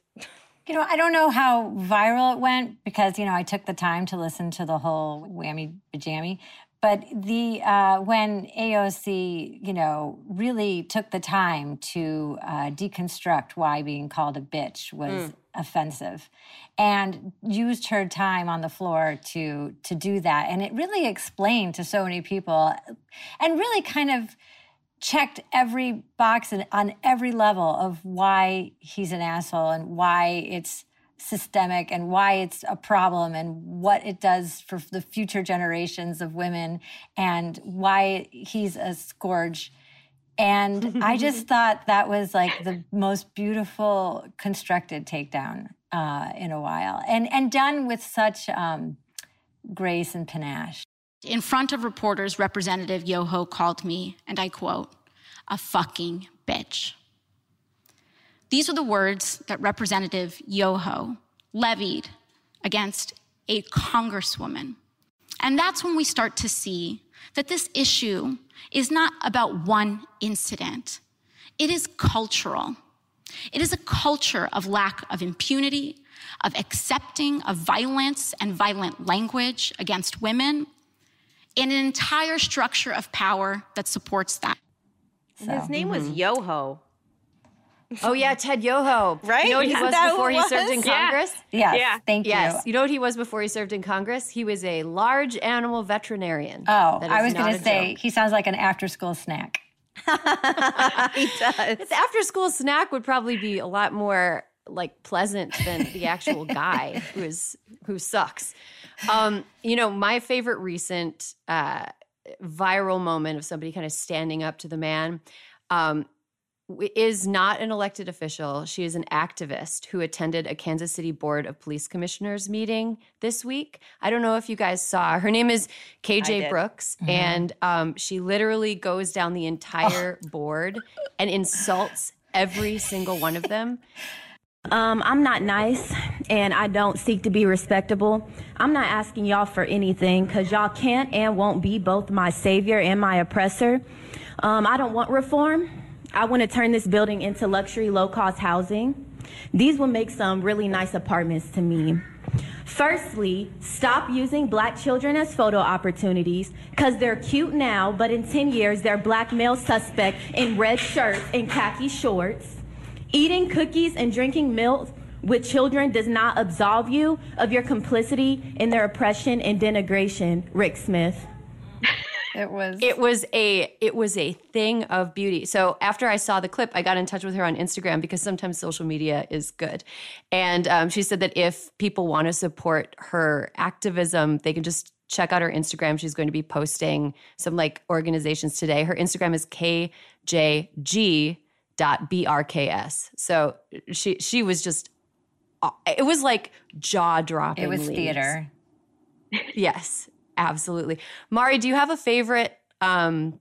You know, I don't know how viral it went because, you know, I took the time to listen to the whole whammy pajammy. But the uh, when AOC, you know, really took the time to uh, deconstruct why being called a bitch was mm. offensive and used her time on the floor to to do that and it really explained to so many people and really kind of checked every box and on every level of why he's an asshole and why it's systemic and why it's a problem and what it does for the future generations of women and why he's a scourge and I [laughs] just thought that was like the most beautiful constructed takedown uh, in a while, and and done with such um, grace and panache. In front of reporters, Representative Yoho called me, and I quote, "a fucking bitch." These are the words that Representative Yoho levied against a congresswoman. And that's when we start to see that this issue is not about one incident, it is cultural. It is a culture of lack of impunity, of accepting of violence and violent language against women, and an entire structure of power that supports that. So, His name mm-hmm. was Yoho. Oh yeah, Ted Yoho. Right? You know what he [laughs] was before he served in Congress? Yeah. Yes. Yeah. Thank you. Yes. You know what he was before he served in Congress? He was a large animal veterinarian. Oh, I was going to say joke. he sounds like an after-school snack. [laughs] he does. His after-school snack would probably be a lot more like pleasant than the actual [laughs] guy who is who sucks. Um, you know, my favorite recent uh, viral moment of somebody kind of standing up to the man. Um, is not an elected official. She is an activist who attended a Kansas City Board of Police Commissioners meeting this week. I don't know if you guys saw. Her name is KJ Brooks, mm-hmm. and um, she literally goes down the entire oh. [laughs] board and insults every single one of them. Um, I'm not nice and I don't seek to be respectable. I'm not asking y'all for anything because y'all can't and won't be both my savior and my oppressor. Um, I don't want reform. I want to turn this building into luxury low cost housing. These will make some really nice apartments to me. Firstly, stop using black children as photo opportunities because they're cute now, but in 10 years, they're black male suspect in red shirts and khaki shorts. Eating cookies and drinking milk with children does not absolve you of your complicity in their oppression and denigration, Rick Smith. It was it was a it was a thing of beauty. So after I saw the clip, I got in touch with her on Instagram because sometimes social media is good, and um, she said that if people want to support her activism, they can just check out her Instagram. She's going to be posting some like organizations today. Her Instagram is kjg.brks. So she she was just uh, it was like jaw dropping. It was leads. theater. yes, Absolutely. Mari, do you have a favorite, um,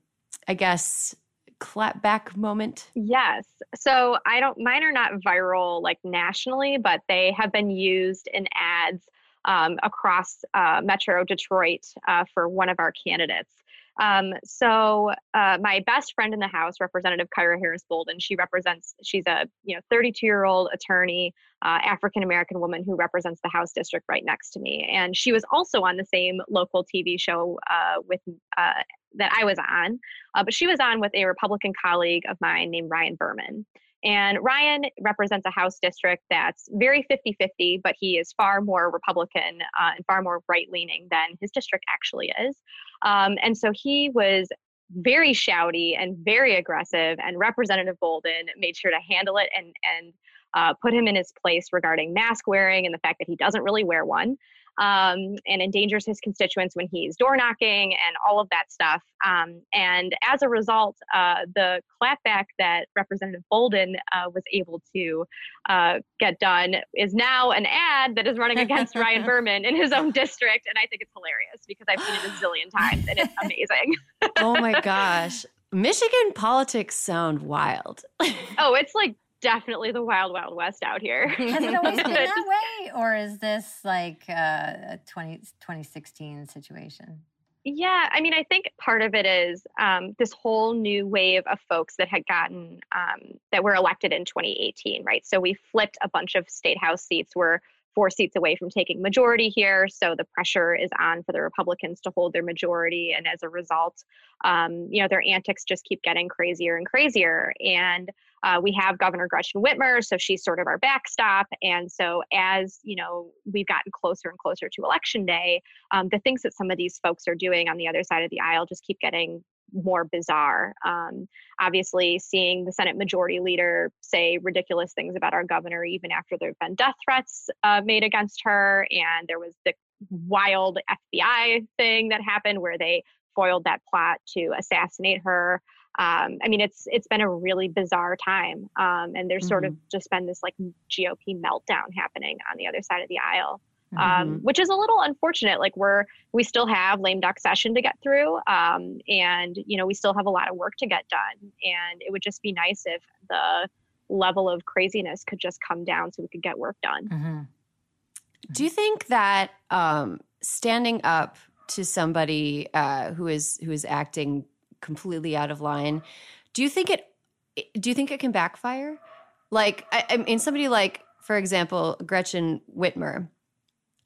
I guess, clapback moment? Yes. So I don't, mine are not viral like nationally, but they have been used in ads um, across uh, Metro Detroit uh, for one of our candidates. Um, so uh, my best friend in the House, Representative Kyra Harris Bolden, she represents. She's a you know 32 year old attorney, uh, African American woman who represents the House district right next to me, and she was also on the same local TV show uh, with uh, that I was on, uh, but she was on with a Republican colleague of mine named Ryan Berman. And Ryan represents a House district that's very 50 50, but he is far more Republican uh, and far more right leaning than his district actually is. Um, and so he was very shouty and very aggressive, and Representative Bolden made sure to handle it and, and uh, put him in his place regarding mask wearing and the fact that he doesn't really wear one um, and endangers his constituents when he's door knocking and all of that stuff. Um, and as a result, uh, the clapback that Representative Bolden uh, was able to uh, get done is now an ad that is running against Ryan [laughs] Berman in his own district. And I think it's hilarious because I've seen it a zillion times and it's amazing. [laughs] oh my gosh. Michigan politics sound wild. oh, it's like definitely the wild, wild west out here. Has it always been that [laughs] way? Or is this like a 20, 2016 situation? Yeah, I mean, I think part of it is um, this whole new wave of folks that had gotten um, that were elected in 2018, right? So we flipped a bunch of state house seats where four seats away from taking majority here. So the pressure is on for the Republicans to hold their majority. And as a result, um, you know, their antics just keep getting crazier and crazier. And uh, we have Governor Gretchen Whitmer, so she's sort of our backstop. And so as, you know, we've gotten closer and closer to election day, um, the things that some of these folks are doing on the other side of the aisle just keep getting more bizarre. Um, obviously, seeing the Senate Majority Leader say ridiculous things about our governor, even after there have been death threats uh, made against her, and there was the wild FBI thing that happened where they foiled that plot to assassinate her. Um, I mean, it's it's been a really bizarre time, um, and there's mm-hmm. sort of mm-hmm. just been this like GOP meltdown happening on the other side of the aisle um, mm-hmm. which is a little unfortunate. Like we're we still have lame duck session to get through, um, and you know we still have a lot of work to get done. And it would just be nice if the level of craziness could just come down so we could get work done. Mm-hmm. Do you think that um, standing up to somebody uh, who is who is acting completely out of line, do you think it do you think it can backfire? Like I, I mean, somebody like, for example, Gretchen Whitmer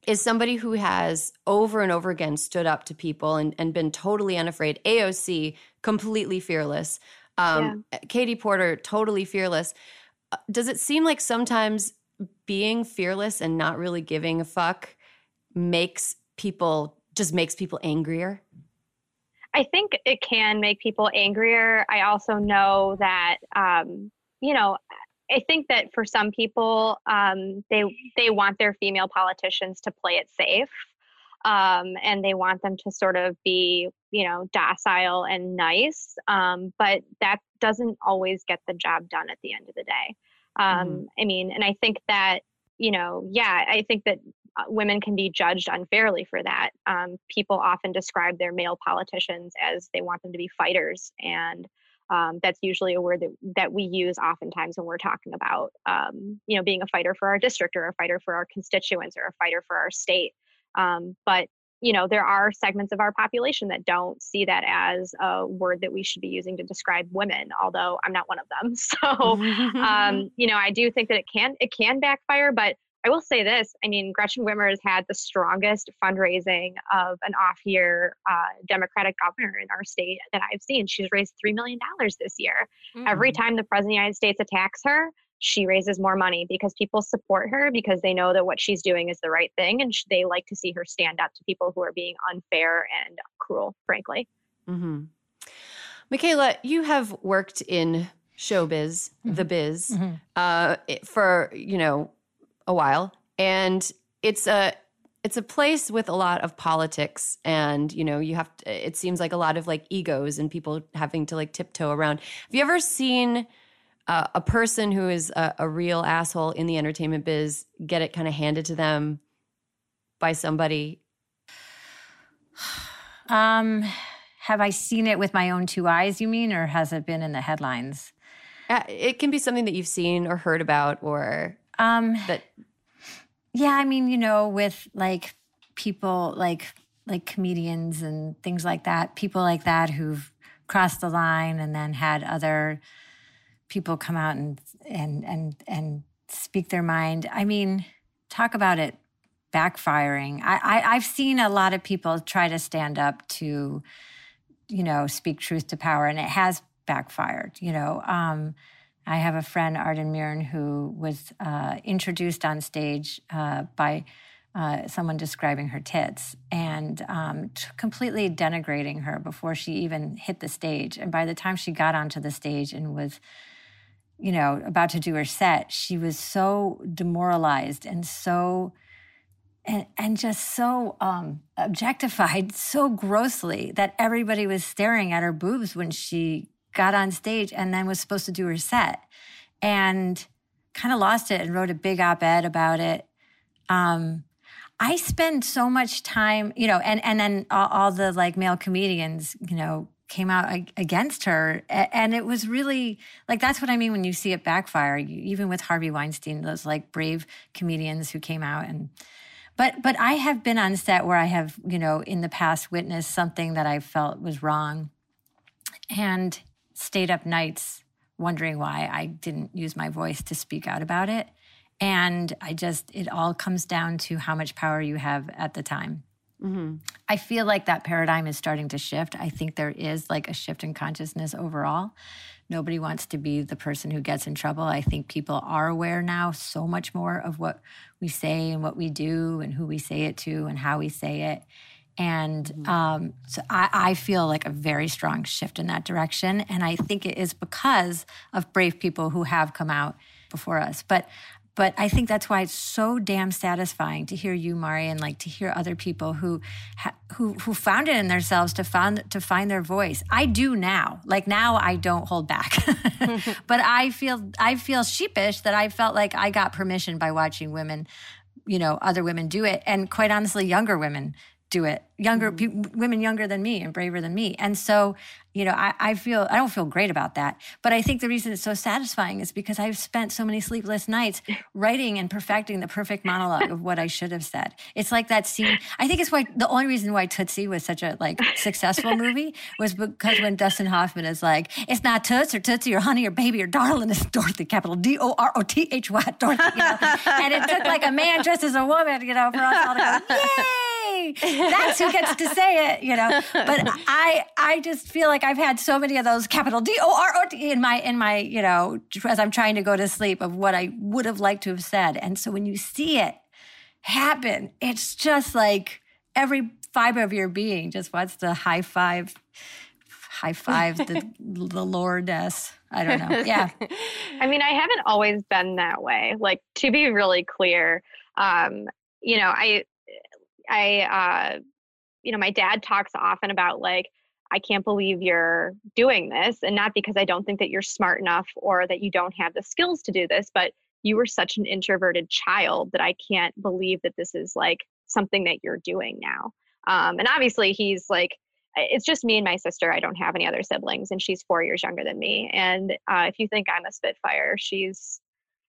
is somebody who has over and over again stood up to people and, and been totally unafraid. AOC, completely fearless. Um, yeah. Katie Porter, totally fearless. Uh, does it seem like sometimes being fearless and not really giving a fuck makes people just makes people angrier? I think it can make people angrier. I also know that, um, you know, I think that for some people, um, they they want their female politicians to play it safe, um, and they want them to sort of be, you know, docile and nice. Um, but that doesn't always get the job done at the end of the day. mm I mean, and I think that, you know, yeah, I think that uh, women can be judged unfairly for that. Um, people often describe their male politicians as they want them to be fighters and um, that's usually a word that, that we use oftentimes when we're talking about um, you know being a fighter for our district or a fighter for our constituents or a fighter for our state. Um, but you know there are segments of our population that don't see that as a word that we should be using to describe women although i'm not one of them. [laughs] So [laughs] um, you know i do think that it can it can backfire but I will say this I mean, Gretchen Whitmer has had the strongest fundraising of an off year uh, Democratic governor in our state that I've seen. She's raised $3 million this year. Mm-hmm. Every mm. time the President of the United States attacks her, she raises more money because people support her because they know that what she's doing is the right thing and they like to see her stand up to people who are being unfair and cruel, frankly. Mm-hmm. Michaela, you have worked in showbiz, mm-hmm. the biz, mm-hmm. uh, for, you know, a while, and it's a it's a place with a lot of politics and you know you have to, it seems like a lot of like egos and people having to like tiptoe around. Have you ever seen uh, a person who is a, a, real asshole in the entertainment biz get it kind of handed to them by somebody? Um have i seen it with my own two eyes you mean or has it been in the headlines? Uh, it can be something that you've seen or heard about or um, that yeah, I mean, you know, with like people like like comedians and things like that, people like that who've crossed the line and then had other people come out and and and and speak their mind. I mean, talk about it backfiring. I, I I've seen a lot of people try to stand up to, you know, speak truth to power, and it has backfired. You know, um, I have a friend, Arden Myrin, who was uh, introduced on stage uh, by uh, someone describing her tits and um, t- completely denigrating her before she even hit the stage. And by the time she got onto the stage and was, you know, about to do her set, she was so demoralized and so. And, and just so um, objectified so grossly that everybody was staring at her boobs when she got on stage and then was supposed to do her set and kind of lost it and wrote a big op-ed about it. Um, I spend so much time, you know, and and then all, all the like male comedians, you know, came out against her, and it was really like that's what I mean when you see it backfire. Even with Harvey Weinstein, those like brave comedians who came out and. But but I have been on set where I have you know in the past witnessed something that I felt was wrong, and stayed up nights wondering why I didn't use my voice to speak out about it. And I just, it all comes down to how much power you have at the time. Mm-hmm. I feel like that paradigm is starting to shift. I think there is like a shift in consciousness overall. Nobody wants to be the person who gets in trouble. I think people are aware now so much more of what we say and what we do and who we say it to and how we say it. And mm-hmm. um, so I, I, feel like a very strong shift in that direction. And I think it is because of brave people who have come out before us. But but I think that's why it's so damn satisfying to hear you, Mari, and like to hear other people who ha- who who found it in themselves to find to find their voice. I do now. Like now, I don't hold back, [laughs] [laughs] but I feel I feel sheepish that I felt like I got permission by watching women, you know, other women do it, and quite honestly, younger women do it. Younger mm-hmm. pe- women younger than me and braver than me. And so you know I, I feel i don't feel great about that. But i think the reason it's so satisfying is because i've spent so many sleepless nights [laughs] writing and perfecting the perfect monologue of what i should have said. It's like that scene i think it's why the only reason why tootsie was such a like successful [laughs] movie was because when dustin hoffman is like it's not toots or tootsie or honey or baby or darling it's dorothy capital d-o-r-o-t-h-y dorothy you know? and it took like a man dressed as a woman you know for us all to go [laughs] yay [laughs] that's who gets to say it, you know. But I I just feel like I've had so many of those capital D O R O T in my in my, you know, as I'm trying to go to sleep of what I would have liked to have said. And so when you see it happen, it's just like every fiber of your being just wants to high five high five the [laughs] the Lordess. I don't know. Yeah. [laughs] I mean, I haven't always been that way. Like to be really clear, um, you know, I I, uh, you know, my dad talks often about like, I can't believe you're doing this. And not because I don't think that you're smart enough or that you don't have the skills to do this, but you were such an introverted child that I can't believe that this is like something that you're doing now. Um, and obviously, he's like, it's just me and my sister. I don't have any other siblings, and she's four years younger than me. And uh, if you think I'm a Spitfire, she's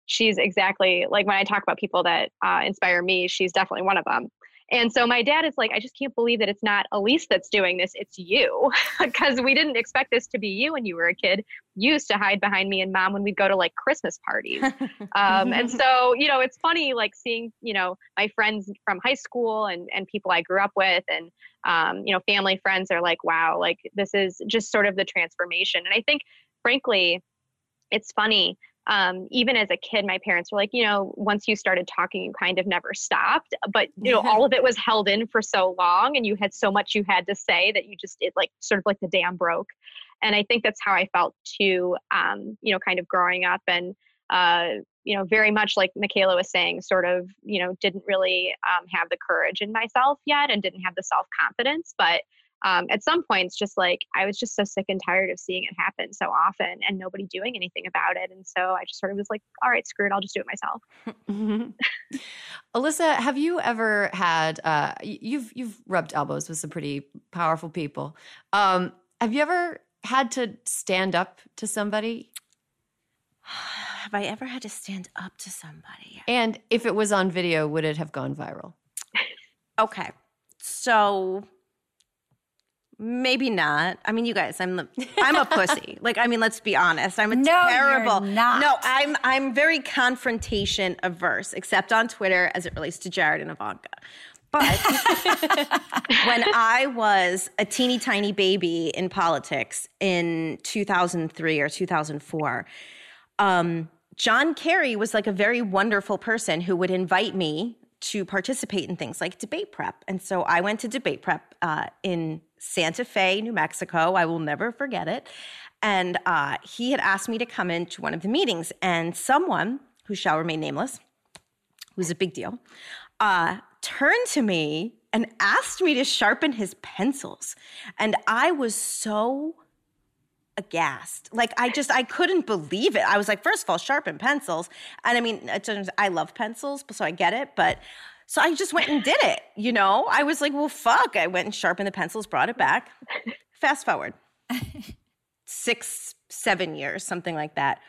she's exactly like when I talk about people that uh, inspire me. She's definitely one of them. And so my dad is like, I just can't believe that it's not Elise that's doing this, it's you. [laughs] Because we didn't expect this to be you when you were a kid. You used to hide behind me and mom when we'd go to like Christmas parties. [laughs] um, and so, you know, it's funny like seeing, you know, my friends from high school and, and people I grew up with and, um, you know, family friends are like, wow, like this is just sort of the transformation. And I think, frankly, it's funny um, even as a kid, my parents were like, you know, once you started talking, you kind of never stopped. But you know, all of it was held in for so long, and you had so much you had to say that you just it like sort of like the dam broke. And I think that's how I felt too. Um, you know, kind of growing up and uh, you know, very much like Michaela was saying, sort of, you know, didn't really um, have the courage in myself yet and didn't have the self confidence, but um, at some points just like i was just so sick and tired of seeing it happen so often and nobody doing anything about it and so i just sort of was like all right screw it i'll just do it myself. [laughs] Alyssa have you ever had uh, you've you've rubbed elbows with some pretty powerful people. Um, have you ever had to stand up to somebody? [sighs] Have i ever had to stand up to somebody? And if it was on video would it have gone viral? Okay. So Maybe not. I mean, you guys, I'm the, I'm a [laughs] pussy. Like, I mean, let's be honest. I'm a no, terrible. You're not. No, I'm I'm very confrontation averse, except on Twitter as it relates to Jared and Ivanka. But [laughs] when I was a teeny tiny baby in politics in 2003 or 2004, um, John Kerry was like a very wonderful person who would invite me to participate in things like debate prep. And so I went to debate prep uh, in Santa Fe, New Mexico. I will never forget it. And uh, he had asked me to come into one of the meetings, and someone who shall remain nameless, who's a big deal, uh, turned to me and asked me to sharpen his pencils. And I was so aghast. Like I just I couldn't believe it. I was like, first of all, sharpen pencils. And I mean, I love pencils, so I get it, but so I just went and did it, you know? I was like, well, fuck. I went and sharpened the pencils, brought it back. Fast forward six, seven years, something like that.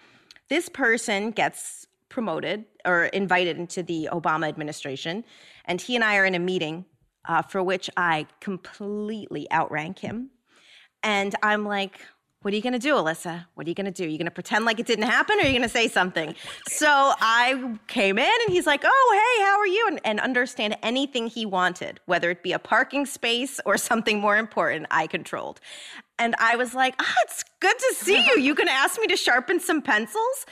This person gets promoted or invited into the Obama administration, and he and I are in a meeting uh, for which I completely outrank him. And I'm like, what are you going to do, Alyssa? What are you going to do? Are you going to pretend like it didn't happen or are you going to say something? So I came in and he's like, oh, hey, how are you? And, and, understand anything he wanted, whether it be a parking space or [laughs] something more important, I controlled. And I was like, ah, oh, it's good to see you. You to ask me to sharpen some pencils?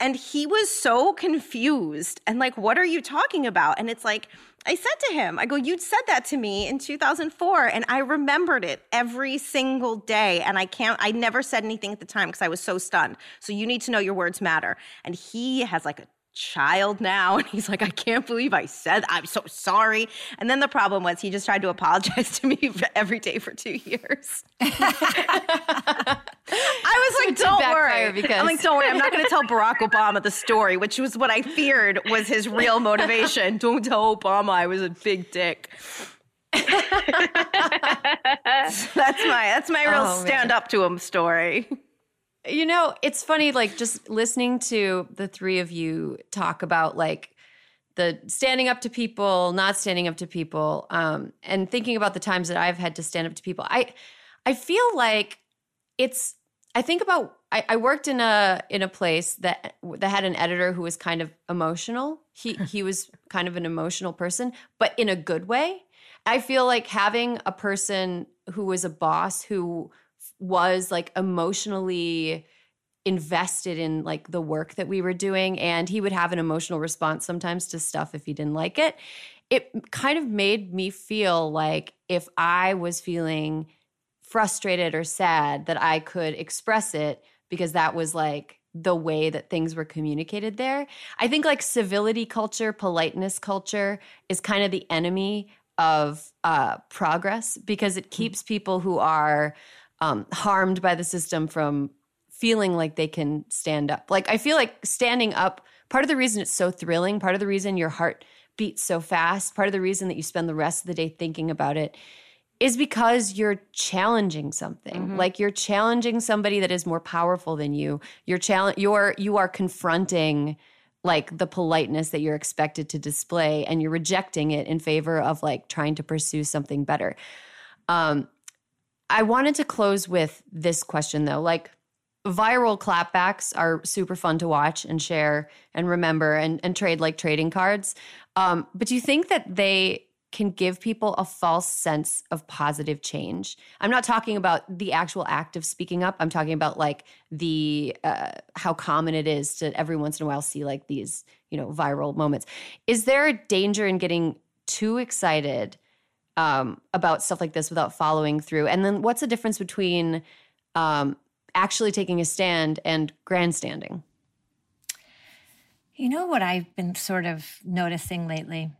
And he was so confused and like, what are you talking about? And it's like, I said to him, I go, you'd said that to me in 2004, and I remembered it every single day. And I can't, I never said anything at the time because I was so stunned. So you need to know your words matter. And he has like a child now [laughs] and he's like i can't believe i said i'm so sorry. And then the problem was he just tried to apologize [laughs] to me every day for two years. I was like don't worry. Because... i'm like don't worry i'm not going to tell barack obama the story which was what i feared was his real motivation. Don't tell obama i was a big dick. [laughs] That's my that's my real oh, stand up to him story you know, it's funny, like just listening to the three of you talk about like the standing up to people, not standing up to people, um, and thinking about the times that I've had to stand up to people. I I feel like it's I think about I, I, worked in a in a place that that had an editor who was kind of emotional. He [laughs] he was kind of an emotional person, but in a good way. I feel like having a person who was a boss who was like emotionally invested in like the work that we were doing and he would have an emotional response sometimes to stuff if he didn't like it. It kind of made me feel like if i was feeling frustrated or sad that i could express it because that was like the way that things were communicated there. I think like civility culture politeness culture is kind of the enemy of uh, progress because it keeps people who are um, harmed by the system from feeling like they can stand up. Like I feel like standing up, part of the reason it's so thrilling, part of the reason your heart beats so fast, part of the reason that you spend the rest of the day thinking about it is because you're challenging something. Mm-hmm. Like you're challenging somebody that is more powerful than you. You're challenge you're you are confronting like the politeness that you're expected to display and you're rejecting it in favor of like trying to pursue something better. Um I wanted to close with this question though. Like viral clapbacks are super fun to watch and share and remember and, and trade like trading cards. Um, but do you think that they can give people a false sense of positive change? I'm not talking about the actual act of speaking up. I'm talking about like the uh, how common it is to every once in a while see like these you know viral moments. Is there a danger in getting too excited um, about stuff like this without following through? And then what's the difference between um, actually taking a stand and grandstanding? You know what I've been sort of noticing lately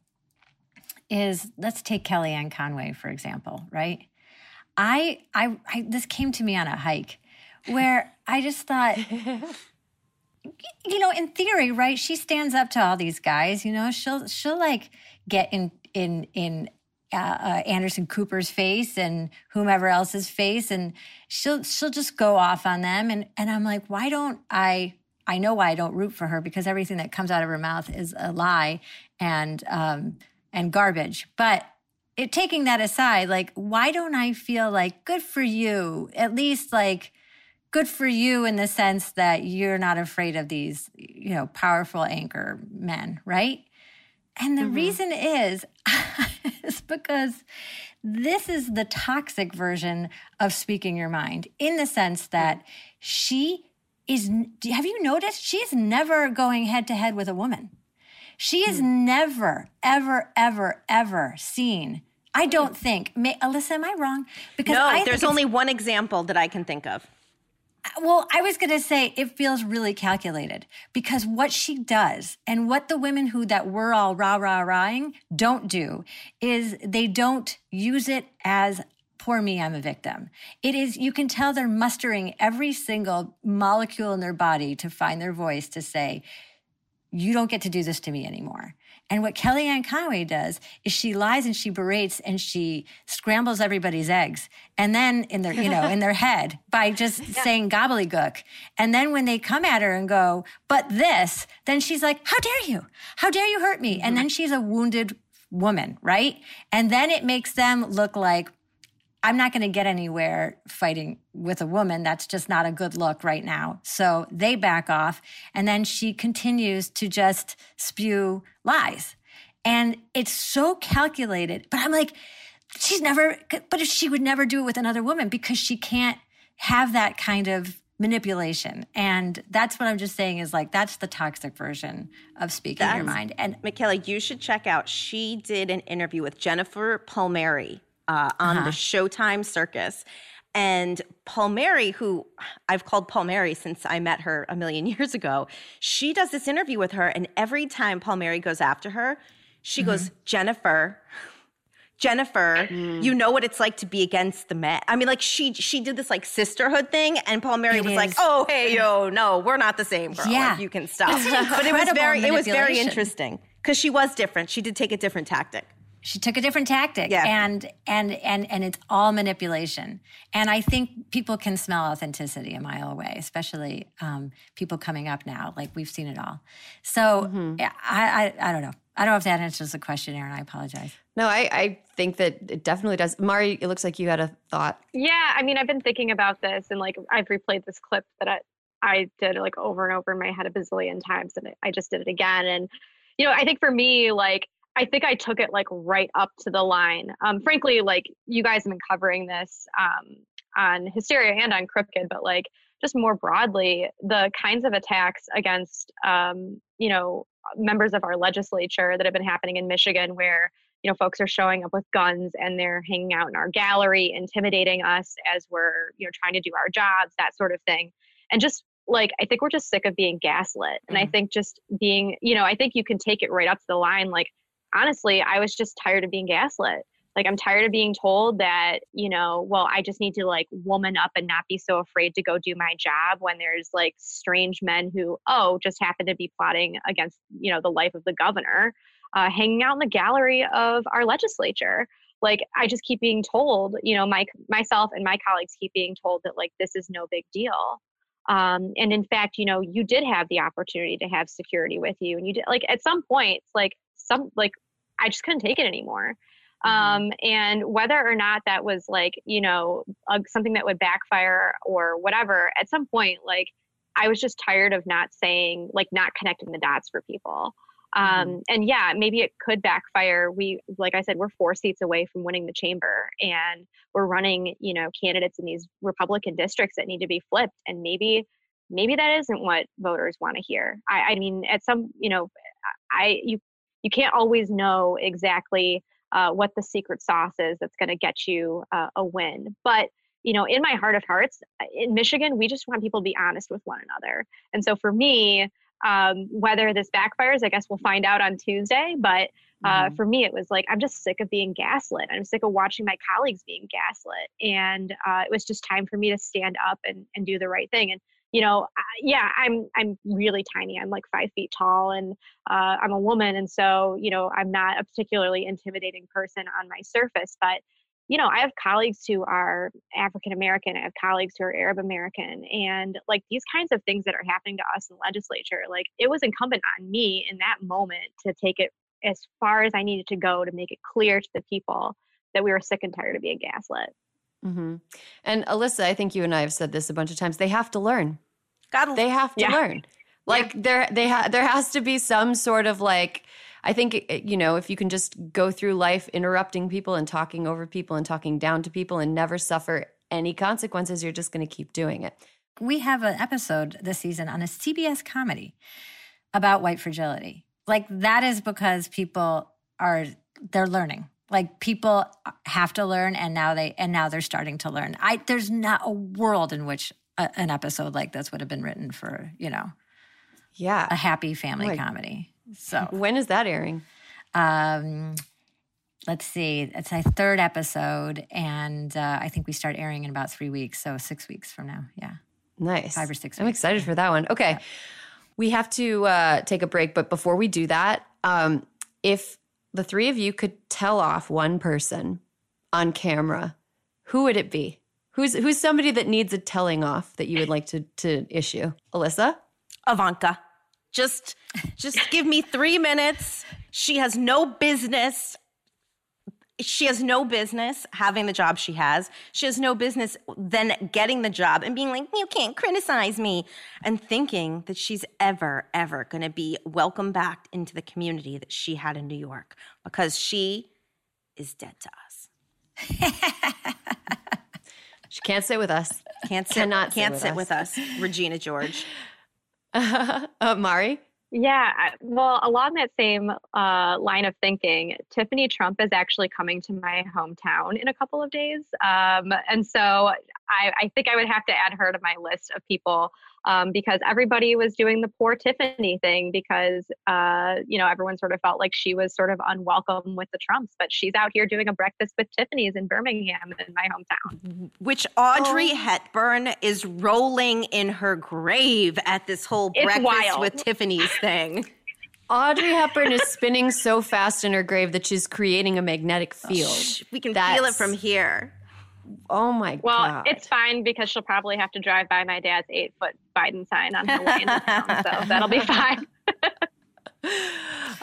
is let's take Kellyanne Conway for example, right? I, I, I this came to me on a hike where I just thought [laughs] you know, in theory, right? She stands up to all these guys. You know, she'll she'll like get in in in uh, uh, Anderson Cooper's face and whomever else's face, and she'll she'll just go off on them. And and I'm like, why don't I? I know why I don't root for her because everything that comes out of her mouth is a lie and um, and garbage. But it, taking that aside, like, why don't I feel like good for you? At least like good for you in the sense that you're not afraid of these, you know, powerful anchor men, right? And the mm-hmm. reason is, [laughs] is because this is the toxic version of speaking your mind in the sense that she is, have you noticed? She's never going head to head with a woman. She is mm. never, ever, ever, ever seen. I don't think. May, Alyssa, am I wrong? Because no, I there's only one example that I can think of. Well, I was going to say it feels really calculated because what she does and what the women who that we're all rah rah rahing don't do is they don't use it as poor me, I'm a victim. It is, you can tell they're mustering every single molecule in their body to find their voice to say, you don't get to do this to me anymore. And what Kellyanne Conway does is she lies and she berates and she scrambles everybody's eggs. And then in their, you know, in their [laughs] head by just yeah. saying gobbledygook. And then when they come at her and go, but this, then she's like, how dare you? How dare you hurt me? Mm-hmm. And then she's a wounded woman, right? And then it makes them look like I'm not going to get anywhere fighting with a woman. That's just not a good look right now. So they back off. And then she continues to just spew lies. And it's so calculated. But I'm like, she's never, but if she would never do it with another woman because she can't have that kind of manipulation. And that's what I'm just saying is like, that's the toxic version of speaking That's- your mind. And Michaela, you should check out. She did an interview with Jennifer Palmieri uh, on Uh-huh. the Showtime Circus. And Palmieri, who I've called Palmieri since I met her a million [laughs] years ago, she does this interview with her. And every time Palmieri goes after her, she goes, Jennifer, Jennifer, you know what it's like to be against the men. I mean, like she she did this like sisterhood thing, and Palmieri It was like, "Oh, hey, yo, no, we're not the same, girl. Yeah. Like, you can stop." [laughs] But it was very it was very interesting because she was different. She did take a different tactic. She took a different tactic Yeah. and and and and it's all manipulation and i think people can smell authenticity a mile away especially um, people coming up now like we've seen it all so yeah, I, I i don't know i don't know if that answers the question Erin i apologize No, I, I think that it definitely does. Mari, it looks like you had a thought. Yeah, I mean, I've been thinking about this, and like I've replayed this clip that I I did like over and over in my head a bazillion times, and I just did it again. And you know, I think for me, like I think I took it like right up to the line. Um, frankly, like you guys have been covering this um, on Hysteria and on Crooked, but like just more broadly, the kinds of attacks against um, you know members of our legislature that have been happening in Michigan, where you know folks are showing up with guns and they're hanging out in our gallery intimidating us as we're you know trying to do our jobs that sort of thing. And just like i think we're just sick of being gaslit. And i think just being you know i think you can take it right up to the line like honestly i was just tired of being gaslit. Like i'm tired of being told that you know well i just need to like woman up and not be so afraid to go do my job when there's like strange men who oh just happen to be plotting against you know the life of the governor uh, hanging out in the gallery of our legislature. Like i just keep being told you know my myself and my colleagues keep being told that like this is no big deal. Um, and in fact you know you did have the opportunity to have security with you and you did like at some points like some like i just couldn't take it anymore. Um, and whether or not that was like you know uh, something that would backfire or whatever at some point like i was just tired of not saying like not connecting the dots for people. Um, and yeah maybe it could backfire. We like i said we're four seats away from winning the chamber and we're running you know candidates in these republican districts that need to be flipped. And maybe maybe that isn't what voters want to hear. I, I mean at some you know i you you can't always know exactly uh, what the secret sauce is that's going to get you uh, a win but you know in my heart of hearts in michigan we just want people to be honest with one another and so for me um, whether this backfires, I guess we'll find out on Tuesday. But uh, for me, it was like, I'm just sick of being gaslit. I'm sick of watching my colleagues being gaslit. And uh, it was just time for me to stand up and, and do the right thing. And, you know, yeah, I'm, I'm really tiny. I'm like five feet tall and uh, I'm a woman. And so, you know, I'm not a particularly intimidating person on my surface, but you know, I have colleagues who are African American, I have colleagues who are Arab American, and like these kinds of things that are happening to us in legislature, like it was incumbent on me in that moment to take it as far as I needed to go to make it clear to the people that we were sick and tired of being gaslit. Hmm And Alyssa, I think you and I have said this a bunch of times. They have to learn. God, they have to Yeah. learn. Like there, they ha- there has to be some sort of like. I think you know if you can just go through life interrupting people and talking over people and talking down to people and never suffer any consequences, you're just going to keep doing it. we have an episode this season on a CBS comedy about white fragility. Like that is because people are they're learning. Like people have to learn and now they and now they're starting to learn. I there's not a world in which a, an episode like this would have been written for, you know, yeah, a happy family Like, comedy. So when is that airing? Um let's see. It's our third episode and uh, I think we start airing in about 3 weeks, so 6 weeks from now. Yeah. Nice. Five or six I'm excited for that one. Okay. We have to uh, take a break, but before we do that, um, if the three of you could tell off one person on camera, who would it be? Who's who's somebody that needs a telling off that you would like to to issue? Alyssa? Ivanka. Just just give me three minutes. She has no business. She has no business having the job she has. She has no business then getting the job and being like, you can't criticize me, and thinking that she's ever, ever going to be welcomed back into the community that she had in New York because she is dead to us. [laughs] she can't sit with us. Can't sit, Cannot can't sit sit with with us. Regina George. [laughs] uh, Mari? Yeah, well, along that same uh, line of thinking, Tiffany Trump is actually coming to my hometown in a couple of days. Um, and so I, I think I would have to add her to my list of people um, because everybody was doing the poor Tiffany thing because, uh, you know, everyone sort of felt like she was sort of unwelcome with the Trumps. But she's out here doing a breakfast with Tiffany's in Birmingham in my hometown. Which Audrey Oh. Hepburn is rolling in her grave at this whole It's breakfast wild. with Tiffany's thing. Audrey Hepburn is spinning so fast in her grave that she's creating a magnetic field. We can feel it from here. Oh my Well, god. Well, it's fine because she'll probably have to drive by my dad's eight foot Biden sign on her way into town. So [laughs] that'll be fine.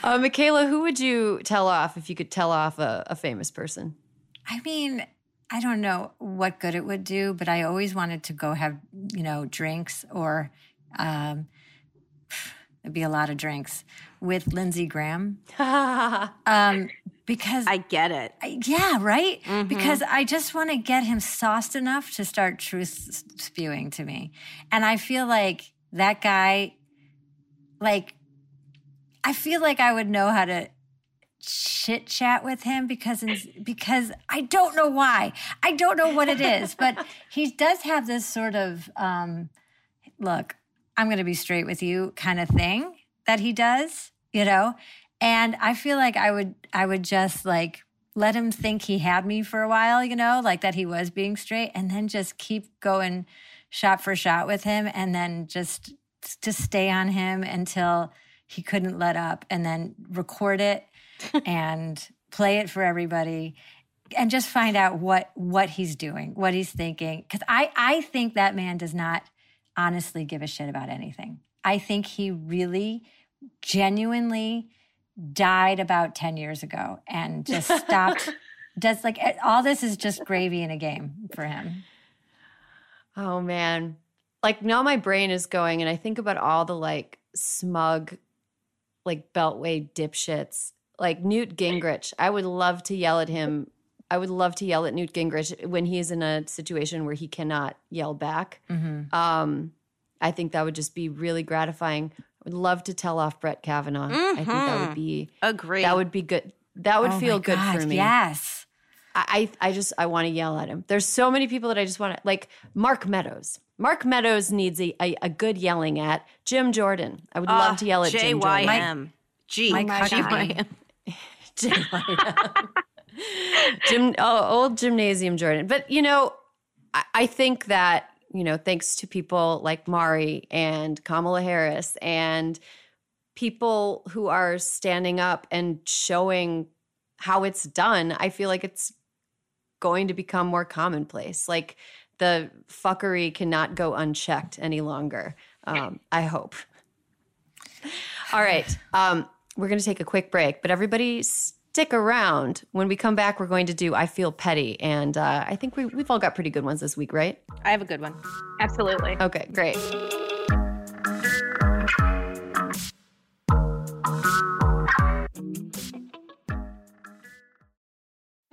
Uh, Michaela, who would you tell off if you could tell off a, a famous person? I mean, I don't know what good it would do, but I always wanted to go have, you know, drinks or um [sighs] it'd be a lot of drinks with Lindsey Graham. [laughs] um because I get it. I- yeah, right? Mhm. Because I just want to get him sauced enough to start truth spewing to me. And I feel like that guy like I feel like I would know how to chit chat with him because because I don't know why. I don't know what it is, but [laughs] he does have this sort of um look, I'm going to be straight with you kind of thing that he does, you know? And I feel like I would I would just like let him think he had me for a while, you know, like that he was being straight and then just keep going shot for shot with him and then just just stay on him until he couldn't let up and then record it [laughs] and play it for everybody and just find out what what he's doing, what he's thinking cuz I I think that man does not honestly give a shit about anything. I think he really genuinely died about 10 years ago and just stopped [laughs] does like all this is just gravy in a game for him. Oh man. Like now my brain is going and I think about all the like smug like beltway dipshits. Like Newt Gingrich. I would love to yell at him. I would love to yell at Newt Gingrich when he's in a situation where he cannot yell back. Mhm. Um I think that would just be really gratifying. I would love to tell off Brett Kavanaugh. I think that would Mhm. be Agree. That would be good. That would Oh my feel good God, for me. Yes. I, I I just I want to yell at him. There's so many people that I just want to like Mark Meadows. Mark Meadows needs a, a, a good yelling at. Jim Jordan. I would love Ah, to yell at Jim Jordan. JYM. G. Mike JYM. JYM. Gym, oh, old gymnasium Jordan. But you know, I, I think that you know, thanks to people like Mari and Kamala Harris and people who are standing up and showing how it's done, I feel like it's going to become more commonplace. Like the fuckery cannot go unchecked any longer. Um, I hope. [laughs] All right. Um, we're going to take a quick break, but everybody stick around. When we come back, we're going to do I Feel Petty. And uh, I think we, we've all got pretty good ones this week, right? I have a good one. Absolutely. Okay, great.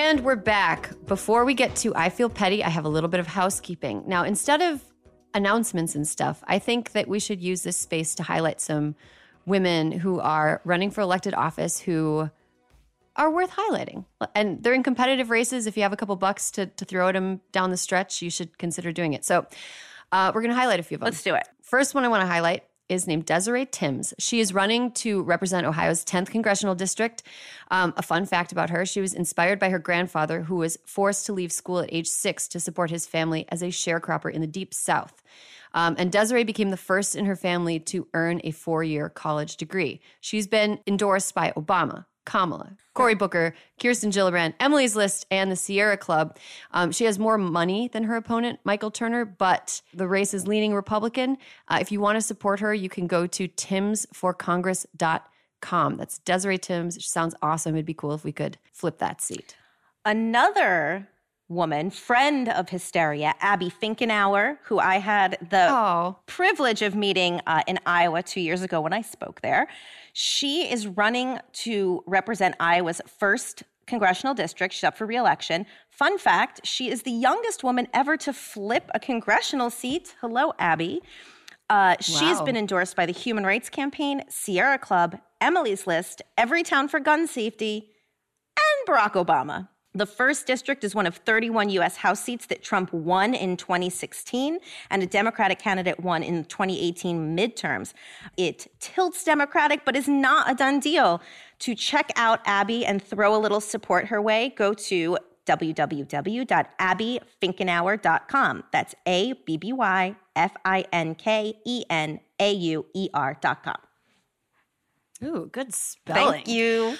And we're back. Before we get to I Feel Petty, I have a little bit of housekeeping. Now, instead of announcements and stuff, I think that we should use this space to highlight some women who are running for elected office who are worth highlighting. And they're in competitive races. If you have a couple bucks to, to throw at them down the stretch, you should consider doing it. So uh, we're going to highlight a few of them. Let's do it. First one I want to highlight is named Desiree Tims. She is running to represent Ohio's 10th congressional district. Um, a fun fact about her she was inspired by her grandfather, who was forced to leave school at age six to support his family as a sharecropper in the deep South. Um, and Desiree became the first in her family to earn a four year college degree. She's been endorsed by Obama, Kamala, Cory Booker, Kirsten Gillibrand, Emily's List, and the Sierra Club. Um, she has more money than her opponent, Michael Turner, but the race is leaning Republican. Uh, if you want to support her, you can go to timsforcongress.com. That's Desiree Tims. She sounds awesome. It'd be cool if we could flip that seat. Another woman, friend of Hysteria, Abby Finkenauer, who I had the oh. privilege of meeting uh, in Iowa two years ago when I spoke there. She is running to represent Iowa's first congressional district. She's up for reelection. Fun fact she is the youngest woman ever to flip a congressional seat. Hello, Abby. Uh, wow. She's been endorsed by the Human Rights Campaign, Sierra Club, Emily's List, Everytown for Gun Safety, and Barack Obama. The first district is one of 31 U.S. House seats that Trump won in 2016, and a Democratic candidate won in 2018 midterms. It tilts Democratic, but is not a done deal. To check out Abby and throw a little support her way, go to www.abbyfinkenauer.com. That's A B B Y F I N K E N A U E R.com. Ooh, good spelling. Thank you.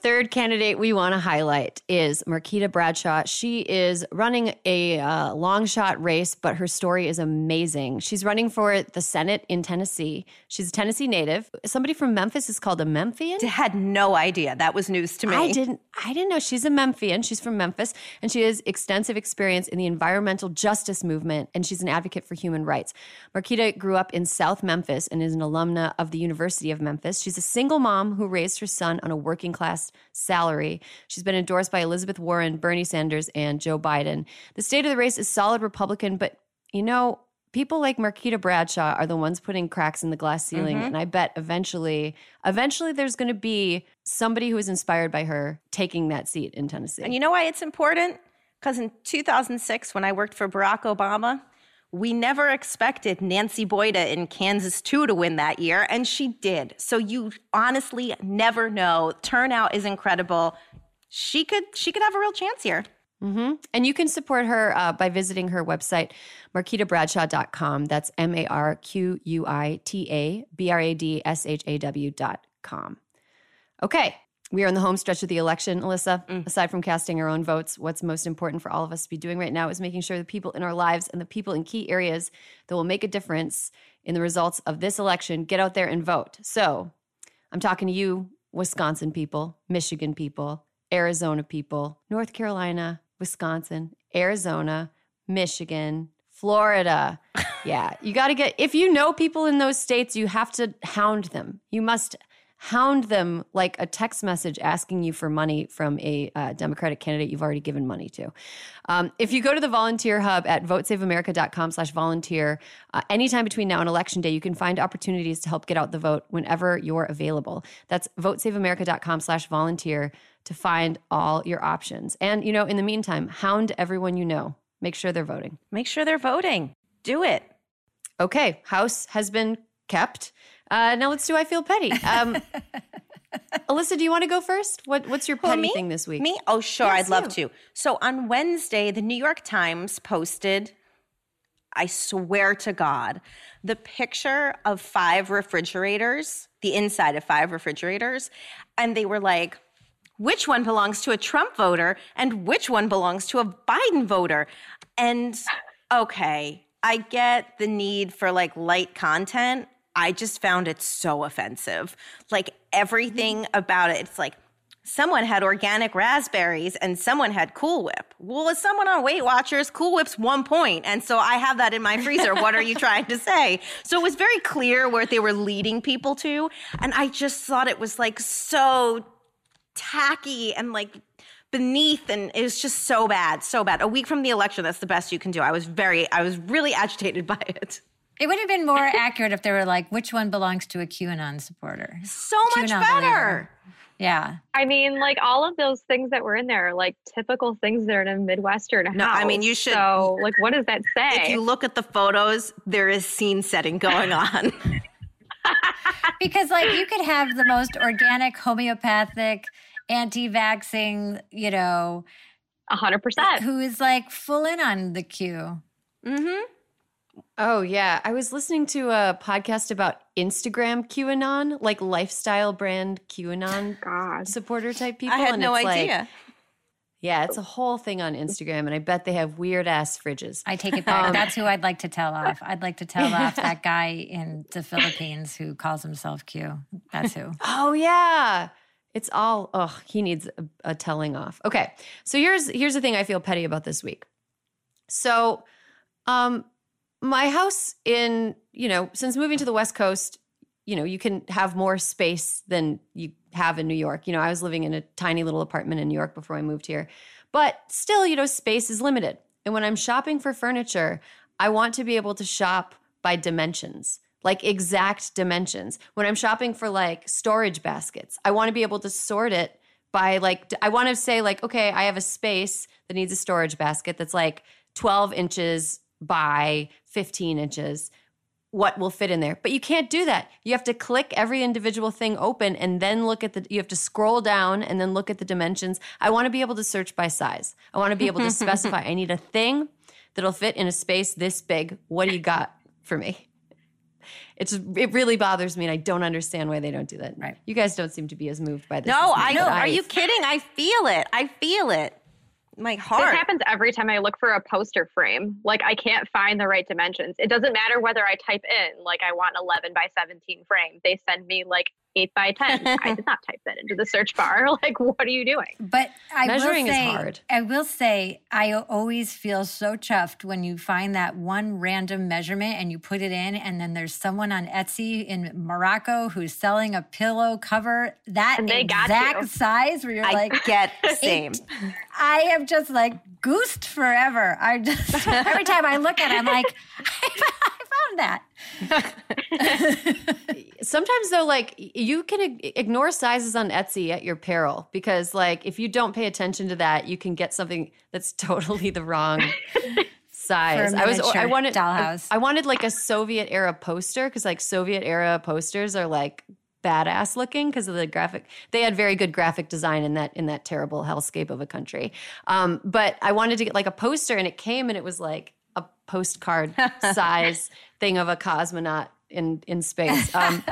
Third candidate we want to highlight is Marquita Bradshaw. She is running a uh, long shot race, but her story is amazing. She's running for the Senate in Tennessee. She's a Tennessee native. Somebody from Memphis is called a Memphian. I had no idea. That was news to me. I didn't. I didn't know she's a Memphian. She's from Memphis, and she has extensive experience in the environmental justice movement, and she's an advocate for human rights. Marquita grew up in South Memphis and is an alumna of the University of Memphis. She's a single mom who raised her son on a working class salary. She's been endorsed by Elizabeth Warren, Bernie Sanders, and Joe Biden. The state of the race is solid Republican, but you know, people like Marquita Bradshaw are the ones putting cracks in the glass ceiling. Mm-hmm. And I bet eventually, eventually there's going to be somebody who is inspired by her taking that seat in Tennessee. And you know why it's important? Because in 2006, when I worked for Barack Obama, we never expected Nancy Boyda in Kansas 2 to win that year, and she did. So you honestly never know. Turnout is incredible. She could she could have a real chance here. Mm-hmm. And you can support her uh, by visiting her website, marquitabradshaw.com. That's M A R Q U I T A B R A D S H A W.com. Okay, we are in the home stretch of the election, Alyssa. Mm. Aside from casting our own votes, what's most important for all of us to be doing right now is making sure the people in our lives and the people in key areas that will make a difference in the results of this election get out there and vote. So I'm talking to you, Wisconsin people, Michigan people, Arizona people, North Carolina, Wisconsin, Arizona, Michigan, Florida. [laughs] Yeah, you got to get, if you know people in those states, you have to hound them. You must hound them like a text message asking you for money from a uh, Democratic candidate you've already given money to. Um, if you go to the volunteer hub at votesaveamerica.com slash volunteer, uh, anytime between now and election day, you can find opportunities to help get out the vote whenever you're available. That's votesaveamerica.com slash volunteer to find all your options. And, you know, in the meantime, hound everyone you know. Make sure they're voting. Make sure they're voting. Do it. Okay, House has been kept. Uh, now let's do I Feel Petty. Um, [laughs] Alyssa, do you want to go first? What, what's your petty well, thing this week? Me? Oh, sure. Yes, I'd love you. to. So on Wednesday, the New York Times posted, I swear to God, the picture of five refrigerators, the inside of five refrigerators. And they were like, which one belongs to a Trump voter and which one belongs to a Biden voter? And okay, I get the need for like light content. I just found it so offensive. Like mm-hmm. everything about it, it's like someone had organic raspberries and someone had Cool Whip. Well, as someone on Weight Watchers, Cool Whip's one point, and so I have that in my freezer. what are you [laughs] trying to say? So it was very clear where they were leading people to, and I just thought it was like so tacky and like beneath and it was just so bad so bad a week from the election that's the best you can do i was very i was really agitated [laughs] by it it would have been more accurate if they were like, which one belongs to a QAnon supporter? So much QAnon better. Yeah. I mean, like all of those things that were in there are like typical things that are in a Midwestern house. No, I mean you should. So, like, what does that say? If you look at the photos, there is scene setting going on. [laughs] [laughs] because like you could have the most organic homeopathic anti-vaxing, you know, a hundred percent, who is like full in on the Q. Mm-hmm. Oh yeah, I was listening to a podcast about Instagram QAnon, like lifestyle brand QAnon God. supporter type people. I had and no it's like- idea. yeah, it's a whole thing on Instagram, and I bet they have weird ass fridges. I take it back. Um, That's who I'd like to tell [laughs] off. I'd like to tell off that guy in the Philippines who calls himself Q. That's who. Oh yeah. It's all oh, he needs a, a telling off. Okay. So here's here's the thing I feel petty about this week. So um my house in, you know, since moving to the West Coast, you know, you can have more space than you have in New York. You know, I was living in a tiny little apartment in New York before I moved here. But still, you know, space is limited. And when I'm shopping for furniture, I want to be able to shop by dimensions, like exact dimensions. When I'm shopping for like storage baskets, I want to be able to sort it by like, I want to say, like, okay, I have a space that needs a storage basket that's like 12 inches by 15 inches. What will fit in there? But you can't do that. You have to click every individual thing open and then look at the, you have to scroll down and then look at the dimensions. I want to be able to search by size. I want to be able to [laughs] specify, I need a thing that'll fit in a space this big. What do you got for me? It's it really bothers me, and I don't understand why they don't do that. Right? You guys don't seem to be as moved by this. No, as me, I know. but Are you kidding? I feel it. I feel it. My heart. This happens every time I look for a poster frame. Like I can't find the right dimensions. It doesn't matter whether I type in like I want 11 by 17 frame. They send me like 8 by 10. I did not type that into the search bar. [laughs] Like what are you doing? But I Measuring will is say, hard. I will say, I always feel so chuffed when you find that one random measurement and you put it in, and then there's someone on Etsy in Morocco who's selling a pillow cover that they exact you. size where you're I like, get [laughs] the same. I am just like goosed forever. I just [laughs] every time I look at it, I'm like, I found that. [laughs] Sometimes though, like you can ignore sizes on Etsy at your peril because, like, if you don't pay attention to that, you can get something that's [laughs] totally the wrong size. I was, I wanted, dollhouse. I wanted like a Soviet era poster because, like, Soviet era posters are like badass looking because of the graphic. They had very good graphic design in that in that terrible hellscape of a country. Um, but I wanted to get like a poster, and it came, and it was like a postcard [laughs] size thing of a cosmonaut in in space. [laughs] Um,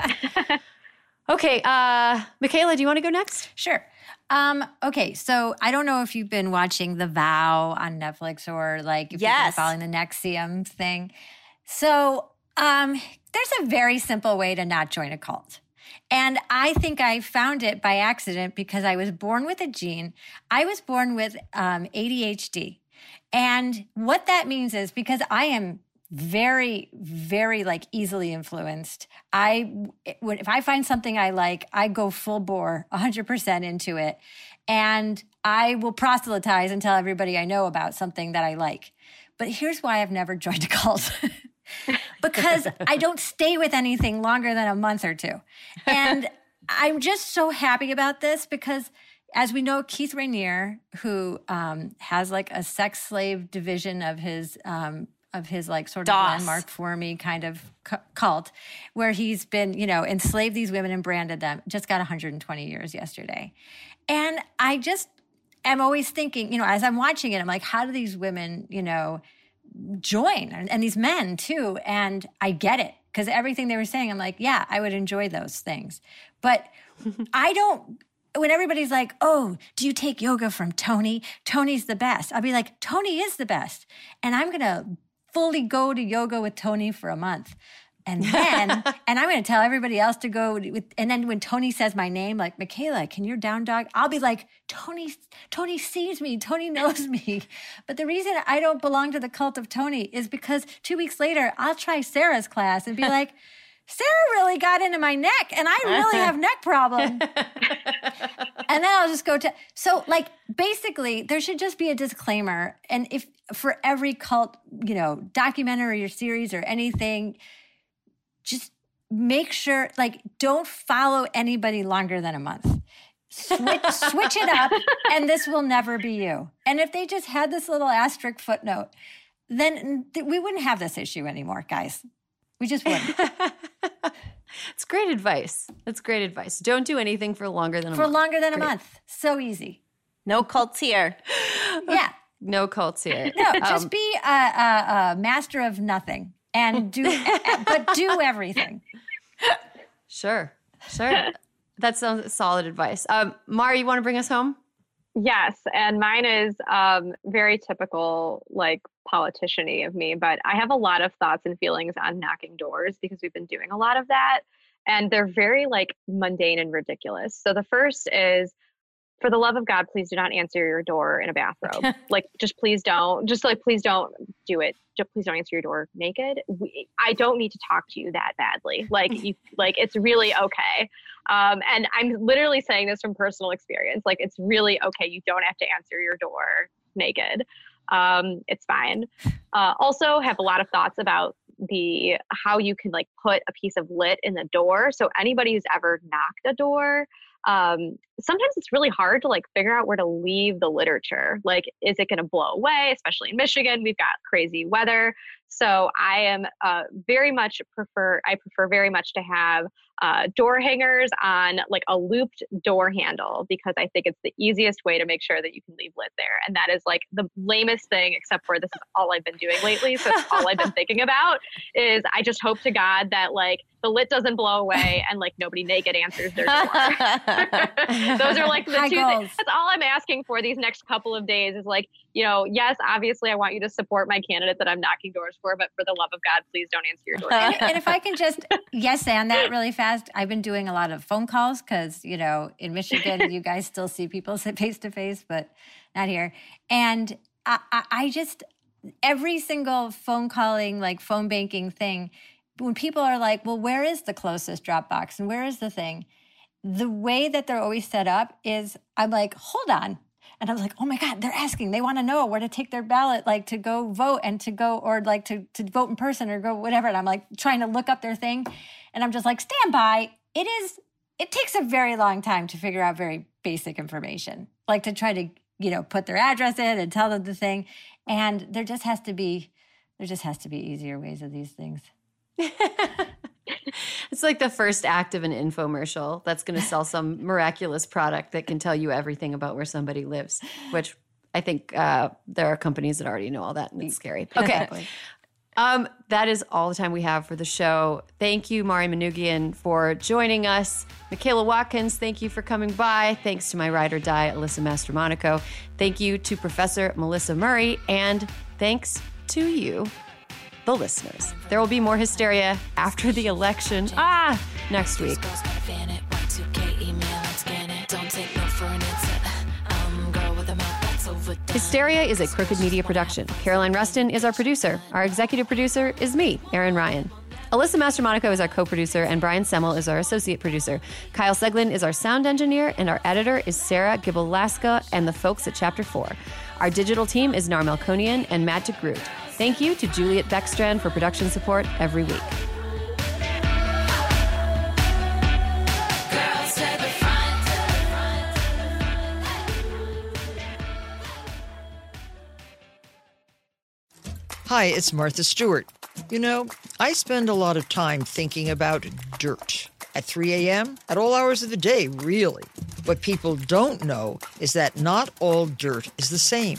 okay, uh, Michaela, do you want to go next? Sure. Um, okay, so I don't know if you've been watching The Vow on Netflix or like if you've been following the NXIVM thing. So um, there's a very simple way to not join a cult. And I think I found it by accident because I was born with a gene. I was born with um, ADHD. And what that means is because I am very, very like easily influenced. I, if I find something I like, I go full bore, 100% into it. And I will proselytize and tell everybody I know about something that I like. But here's why I've never [laughs] joined a cult. [laughs] because I don't stay with anything longer than a month or two. And [laughs] I'm just so happy about this because as we know, Keith Raniere, who um, has like a sex slave division of his um, of his like sort of Landmark Forum kind of cult, where he's been you know enslaved these women and branded them, just got 120 years yesterday, and I just am always thinking, you know, as I'm watching it, I'm like, how do these women, you know, join and, and these men too? And I get it because everything they were saying, I'm like, yeah, I would enjoy those things, but [laughs] I don't. When everybody's like, "Oh, do you take yoga from Tony? Tony's the best." I'll be like, "Tony is the best," and I'm gonna fully go to yoga with Tony for a month. And [laughs] then, and I'm going to tell everybody else to go with, and then when Tony says my name, like, Michaela, can you down dog? I'll be like, Tony, Tony sees me. Tony knows me. But the reason I don't belong to the cult of Tony is because two weeks later, I'll try Sarah's class and be [laughs] like, Sarah really got into my neck and I really have [laughs] neck problem. [laughs] and then I'll just go to so like basically there should just be a disclaimer and if for every cult, you know, documentary or series or anything just make sure like don't follow anybody longer than a month. switch, switch it up, [laughs] and this will never be you. And if they just had this little asterisk footnote, then th- we wouldn't have this issue anymore, guys. We just wouldn't. It's great advice. That's great advice. Don't do anything for longer than a For month. longer than a month. So easy. No cults [laughs] here. Yeah. No cults [laughs] here. No, just Um, be a, a, a master of nothing and do, [laughs] but do everything. Sure, sure. that sounds solid advice. Um, Mara, you want to bring us home? Yes, and mine is um, very typical, like politician-y of me. But I have a lot of thoughts and feelings on knocking doors because we've been doing a lot of that, and they're very like mundane and ridiculous. So the first is, for the love of God, please do not answer your door in a bathrobe. [laughs] like, just please don't. Just like, please don't do it. Just please don't answer your door naked. We, I don't need to talk to you that badly. Like, you, [laughs] like it's really okay. Um, and I'm literally saying this from personal experience. Like, it's really okay. You don't have to answer your door naked. Um, it's fine. Uh, also, have a lot of thoughts about the how you can like put a piece of lit in the door. So anybody who's ever knocked a door, um, sometimes it's really hard to like figure out where to leave the literature. Like, is it going to blow away? Especially in Michigan, we've got crazy weather. So I am uh, very much prefer. I prefer very much to have uh, door hangers on like a looped door handle because I think it's the easiest way to make sure that you can leave lit there. And that is like the lamest thing, except for this is all I've been doing lately. So it's all I've been [laughs] thinking about is I just hope to God that like the lit doesn't blow away and like nobody naked answers their door. [laughs] Those are like the High two goals. things. That's all I'm asking for these next couple of days is like, you know, yes, obviously I want you to support my candidate that I'm knocking doors for, but for the love of God, please don't answer your door. and, and if I can just yes and that really fast, [laughs] I've been doing a lot of phone calls because you know in Michigan [laughs] you guys still see people face to face, but not here. And I, I, I just every single phone calling, like phone banking thing, when people are like, "Well, where is the closest Dropbox and where is the thing?" The way that they're always set up is, I'm like, "Hold on." And I was like, oh my God, they're asking. They want to know where to take their ballot, like to go vote and to go, or like to, to vote in person or go whatever. And I'm like trying to look up their thing. And I'm just like, stand by. It is, it takes a very long time to figure out very basic information, like to try to, you know, put their address in and tell them the thing. And there just has to be, there just has to be easier ways of these things. [laughs] It's like the first act of an infomercial that's going to sell some miraculous product that can tell you everything about where somebody lives, which I think uh, there are companies that already know all that and it's scary. Okay. Um, that is all the time we have for the show. Thank you, Mari Manoogian, for joining us. Michaela Watkins, thank you for coming by. Thanks to my ride or die, Alyssa Mastromonaco. Thank you to Professor Melissa Murray. And thanks to you, the listeners. There will be more hysteria after the election. Ah, next week. Hysteria is a crooked media production. Caroline Reston is our producer. Our executive producer is me, Erin Ryan. Alyssa Mastromonaco is our co producer, and Brian Semel is our associate producer. Kyle Seglin is our sound engineer, and our editor is Sarah Gibalaska and the folks at Chapter 4. Our digital team is Nar Melkonian and Matt DeGroot. Thank you to Juliet Beckstrand for production support every week. Hi, it's Martha Stewart. You know, I spend a lot of time thinking about dirt. At 3 a.m., at all hours of the day, really. What people don't know is that not all dirt is the same.